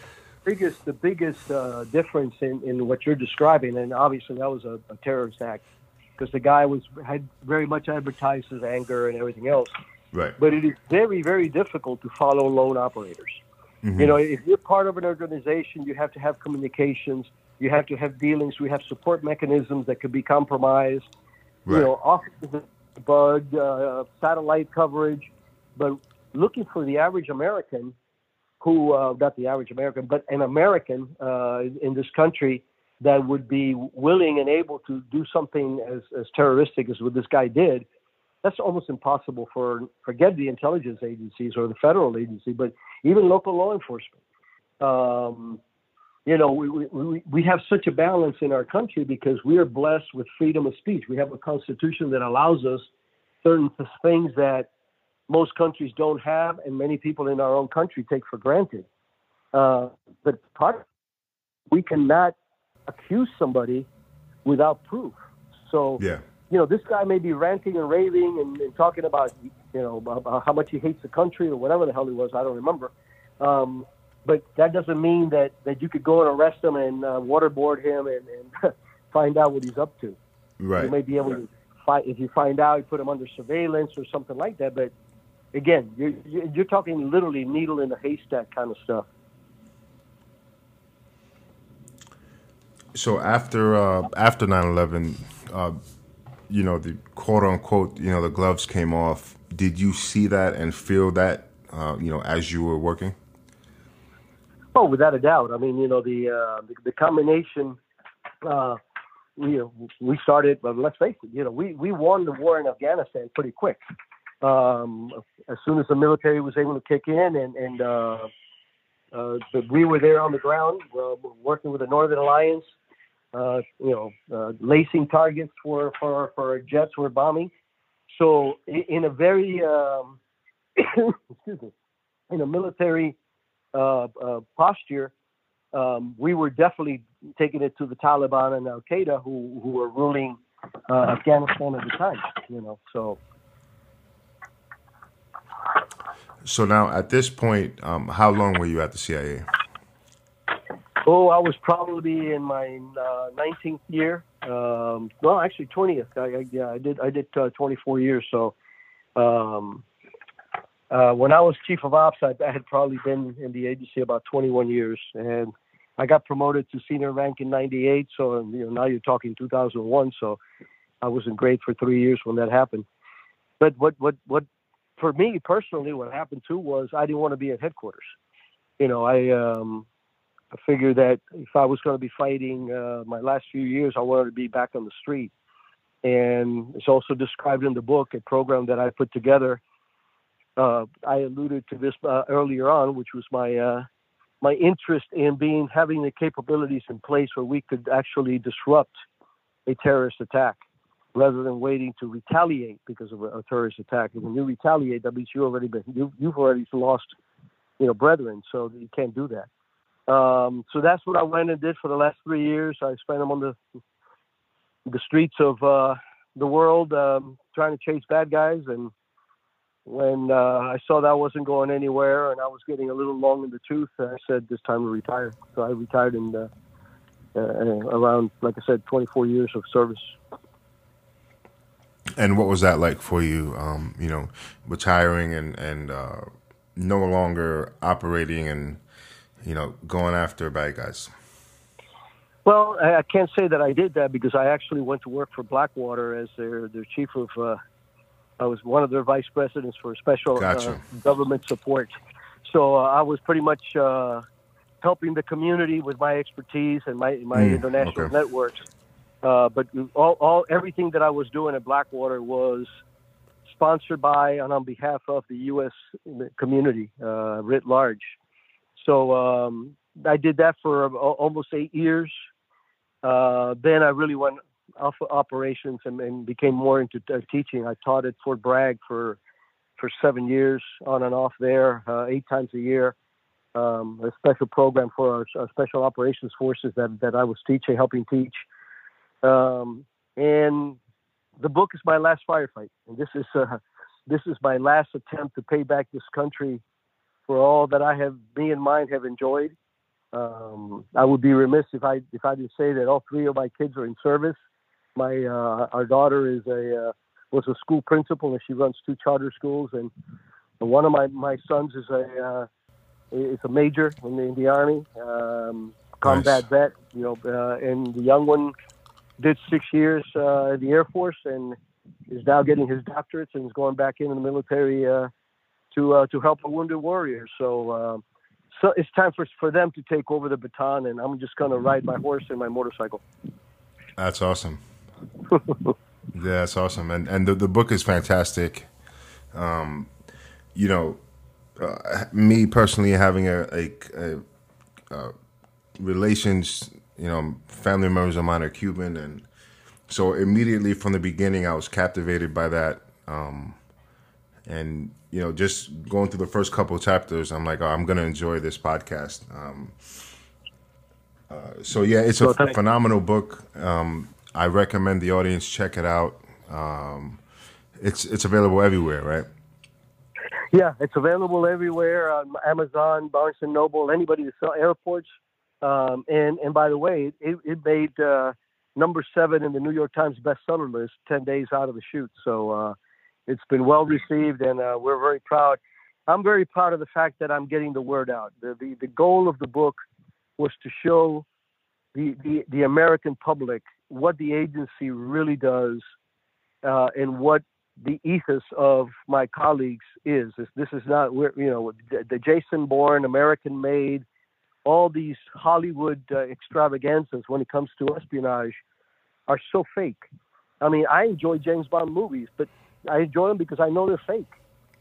biggest the biggest uh, difference in, in what you're describing, and obviously that was a, a terrorist act because the guy was had very much advertised his anger and everything else. Right. But it is very very difficult to follow lone operators. Mm-hmm. You know, if you're part of an organization, you have to have communications, you have to have dealings, we have support mechanisms that could be compromised. Right. You know, officers bug, uh, satellite coverage, but looking for the average American who, uh, not the average American, but an American uh, in this country that would be willing and able to do something as, as terroristic as what this guy did, that's almost impossible for, forget the intelligence agencies or the federal agency, but even local law enforcement. Um, you know, we, we, we- have such a balance in our country because we are blessed with freedom of speech. We have a constitution that allows us certain things that most countries don't have, and many people in our own country take for granted. Uh, but part we cannot accuse somebody without proof. So, Yeah. You know, this guy may be ranting and raving and, and talking about, you know, about how much he hates the country or whatever the hell he was. I don't remember. Um, but that doesn't mean that, that you could go and arrest him and uh, waterboard him and, and find out what he's up to. Right. You may be able to find if you find out, you put him under surveillance or something like that. But again, you're you're talking literally needle in a haystack kind of stuff. So after uh, after 9/11, uh, you know, the quote unquote, you know, the gloves came off. Did you see that and feel that, uh, you know, as you were working? Oh, without a doubt. I mean, you know, the uh, the, the combination. Uh, know, we started. But let's face it. You know, we we won the war in Afghanistan pretty quick. Um, as soon as the military was able to kick in, and and uh, uh, we were there on the ground, uh, working with the Northern Alliance. Uh, you know, uh, lacing targets for for for jets we're bombing. So in a very um, excuse me, in a military uh, uh, posture, um, we were definitely taking it to the Taliban and Al Qaeda, who who were ruling uh, Afghanistan at the time. You know, so So now at this point, um, how long were you at the CIA? Oh, I was probably in my uh, 19th year. Um, well, actually 20th. I, I, yeah, I did I did uh, 24 years. So, um, uh, when I was chief of ops, I, I, had probably been in the agency about 21 years, and I got promoted to senior rank in '98. So you know now you're talking 2001. So I was in grade for three years when that happened. But what what what for me personally, what happened too was I didn't want to be at headquarters. You know, I um, I figured that if I was going to be fighting uh, my last few years, I wanted to be back on the street. And it's also described in the book a program that I put together. Uh, I alluded to this uh, earlier on, which was my uh, my interest in being having the capabilities in place where we could actually disrupt a terrorist attack rather than waiting to retaliate because of a, a terrorist attack. And when you retaliate, that means you already been you, you've already lost, you know, brethren. So you can't do that. Um, so that's what I went and did for the last three years. I spent them on the the streets of uh, the world um, trying to chase bad guys. And when uh, I saw that wasn't going anywhere and I was getting a little long in the tooth, I said, "This time to retire." So I retired in uh, uh around, like I said, 24 years of service. And what was that like for you? Um, you know, retiring and and uh, no longer operating and you know going after bad guys. Well, I can't say that I did that because I actually went to work for Blackwater as their their chief of. Uh, I was one of their vice presidents for special uh, gotcha. uh, government support. So uh, I was pretty much uh, helping the community with my expertise and my my mm, international okay. networks uh, but all, all everything that I was doing at Blackwater was sponsored by and on behalf of the U.S. community uh, writ large. So um, I did that for almost eight years. Uh, then I really went off operations and, and became more into uh, teaching. I taught at Fort Bragg for for seven years, on and off there, uh, eight times a year. Um, a special program for our, our, special operations forces that, that I was teaching, helping teach. Um, and the book is my last firefight, and this is uh, this is my last attempt to pay back this country for all that I have, me and mine have enjoyed. Um, I would be remiss if I if I didn't say that all three of my kids are in service. My uh, our daughter is a uh, was a school principal and she runs two charter schools, and one of my, my sons is a uh, is a major in the, in the army, um, combat nice. vet. You know, uh, and the young one did six years uh, in the Air Force and is now getting his doctorates and is going back into the military uh, to uh, to help a wounded warrior. So, uh, so it's time for for them to take over the baton, and I'm just going to ride my horse and my motorcycle. That's awesome. yeah, that's awesome, and and the the book is fantastic. Um, you know, uh, me personally having a, a, a, a relations you know, family members of mine are Cuban, and so immediately from the beginning, I was captivated by that. Um, and you know, just going through the first couple chapters, I'm like, oh, I'm gonna enjoy this podcast. Um, uh, so yeah, it's a phenomenal book. Um, I recommend the audience check it out. Um, it's it's available everywhere, right? Yeah, it's available everywhere on Amazon, Barnes and Noble, anybody that sell airports. Um, and and by the way, it, it made uh, number seven in the New York Times bestseller list ten days out of the shoot. So uh, it's been well received, and uh, we're very proud. I'm very proud of the fact that I'm getting the word out. The the, the goal of the book was to show the, the, the American public what the agency really does uh, and what the ethos of my colleagues is. This, this is not, where you know, the, the Jason Bourne, American made, all these Hollywood uh, extravaganzas when it comes to espionage are so fake. I mean, I enjoy James Bond movies, but I enjoy them because I know they're fake.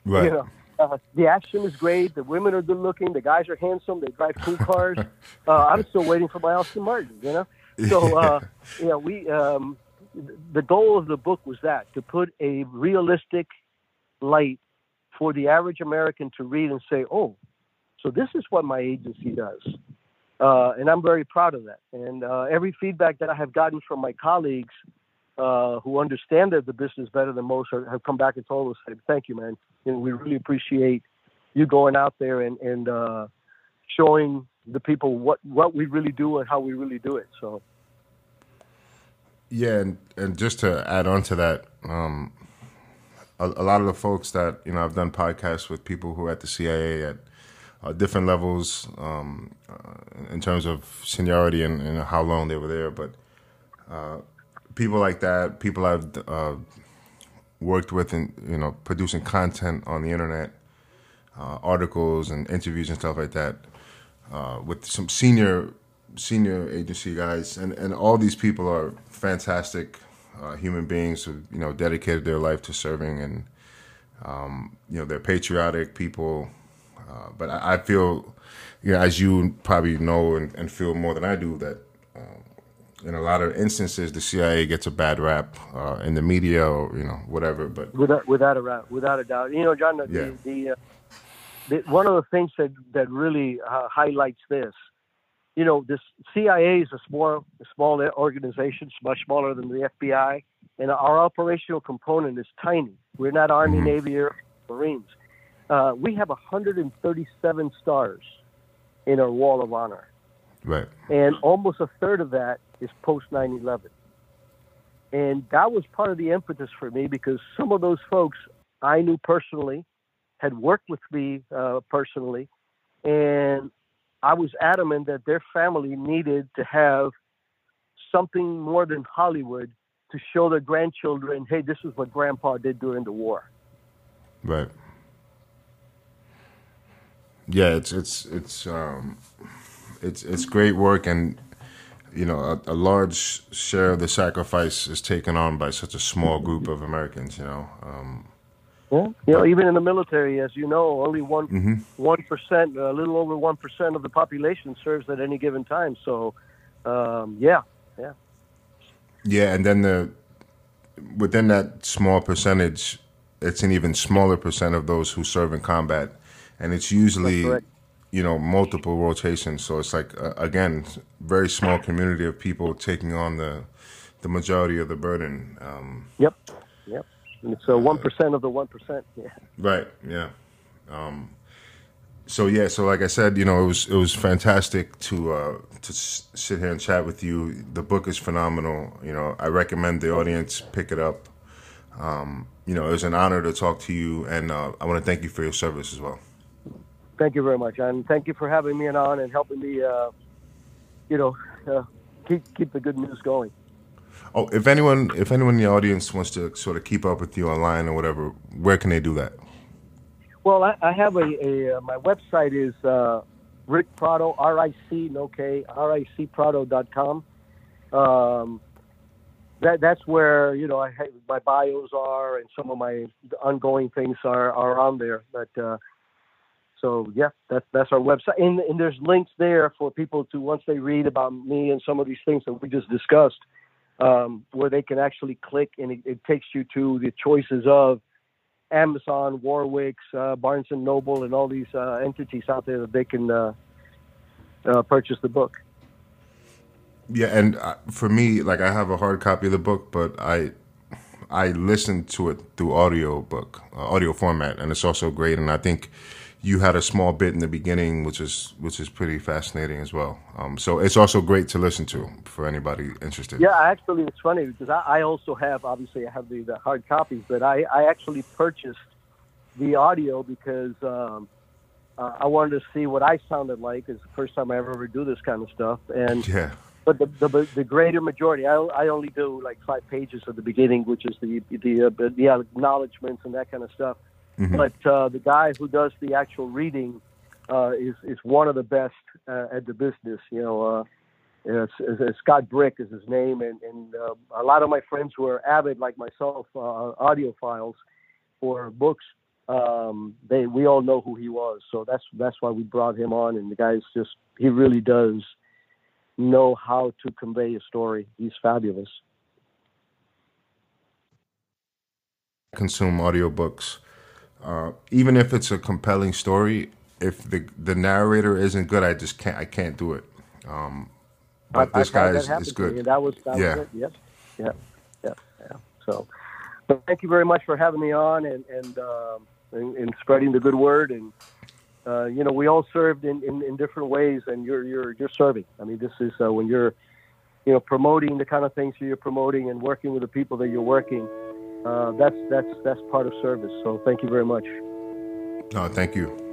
Right. You know, uh, the action is great. The women are good looking. The guys are handsome. They drive cool cars. uh, I'm still waiting for my Aston Martin. You know, so uh, you know, we um, the goal of the book was that to put a realistic light for the average American to read and say, "Oh, so this is what my agency does. Uh, and I'm very proud of that. And uh, every feedback that I have gotten from my colleagues uh, who understand the business better than most are, have come back and told us, "Thank you, man. And we really appreciate you going out there and, and uh, showing the people what what we really do and how we really do it." So. Yeah, and, and just to add on to that, um, a, a, lot of the folks that you know I've done podcasts with people who are at the CIA at uh, different levels um, uh, in terms of seniority and, and, how long they were there, but uh, people like that, people I've uh, worked with in you know producing content on the internet, uh, articles and interviews and stuff like that, uh, with some senior senior agency guys, and and all these people are fantastic uh, human beings who you know dedicated their life to serving, and um, you know they're patriotic people. Uh, but I, I, feel, you know, as you probably know and, and feel more than I do, that in a lot of instances the CIA gets a bad rap uh, in the media or you know whatever. But without without a without a doubt, you know, John, the, yeah. the, uh, the one of the things that that really uh, highlights this you know, this CIA is a small, small organization, much smaller than the FBI, and our operational component is tiny. We're not Army, mm-hmm. Navy, or Marines. Uh, we have 137 stars in our Wall of Honor. Right. And almost a third of that is post 9 11. And that was part of the impetus for me because some of those folks I knew personally, had worked with me uh, personally, and I was adamant that their family needed to have something more than Hollywood to show their grandchildren, hey, this is what grandpa did during the war. Right. Yeah, it's it's it's um it's it's great work and you know a, a, large share of the sacrifice is taken on by such a small group of Americans. You know, um, yeah, you know, even in the military, as you know, only one mm-hmm. one mm-hmm. a little over one percent of the population serves at any given time. So, um, yeah, yeah, yeah, and then the within that small percentage, it's an even smaller percent of those who serve in combat, and it's usually you know multiple rotations. So it's like uh, again, very small community of people taking on the the majority of the burden. Um, yep, yep. It's uh, one percent of the one percent. Yeah. Right. Yeah. Um, so yeah, so like I said, you know, it was it was fantastic to uh, to sit here and chat with you. The book is phenomenal. You know, I recommend the audience pick it up. Um, you know, it was an honor to talk to you, and uh, I want to thank you for your service as well. Thank you very much, and thank you for having me on and helping me. Uh, you know, uh, keep keep the good news going. Oh, if anyone, if anyone in the audience wants to sort of keep up with you online or whatever, where can they do that? Well, I, I have a, a uh, my website is uh, Ric Prado, R I C no K, R I C Prado.com. Um, that that's where you know I my bios are and some of my ongoing things are are on there. But uh, so yeah, that's that's our website, and, and there's links there for people to once they read about me and some of these things that we just discussed um, where they can actually click and it, it, takes you to the choices of Amazon, Warwick's, uh, Barnes and Noble, and all these uh, entities out there that they can uh, uh purchase the book. Yeah, and uh, for me, like I have a hard copy of the book, but I I listen to it through audio book, uh, audio format, and it's also great. And I think you had a small bit in the beginning, which is which is pretty fascinating as well. Um, so it's also great to listen to for anybody interested. Yeah, actually, it's funny because I, I also have obviously I have the, the hard copies, but I, I actually purchased the audio because um, uh, I wanted to see what I sounded like. It's the first time I ever, ever do this kind of stuff, and yeah. But the, the, the greater majority, I, I only do like five pages at the beginning, which is the the uh, the acknowledgments and that kind of stuff Mm-hmm. But uh, the guy who does the actual reading uh, is is one of the best uh, at the business. You know, uh, it's, it's Scott Brick is his name, and, and uh, a lot of my friends who are avid like myself uh, audiophiles for books. Um, they we all know who he was, so that's that's why we brought him on. And the guy's just he really does know how to convey a story. He's fabulous. Consume audiobooks uh, even if it's a compelling story, if the the narrator isn't good, I just can't I can't do it. Um, but I, this guy is, is good. That was that yeah. Was Yep. Yeah. Yeah. Yeah. So, but thank you very much for having me on and and um, and, and, spreading the good word and. Uh, you know, we all served in, in, in, different ways, and you're you're you're serving. I mean, this is uh, when you're, you know, promoting the kind of things that you're promoting and working with the people that you're working uh, that's that's that's part of service. So thank you very much. No, thank you.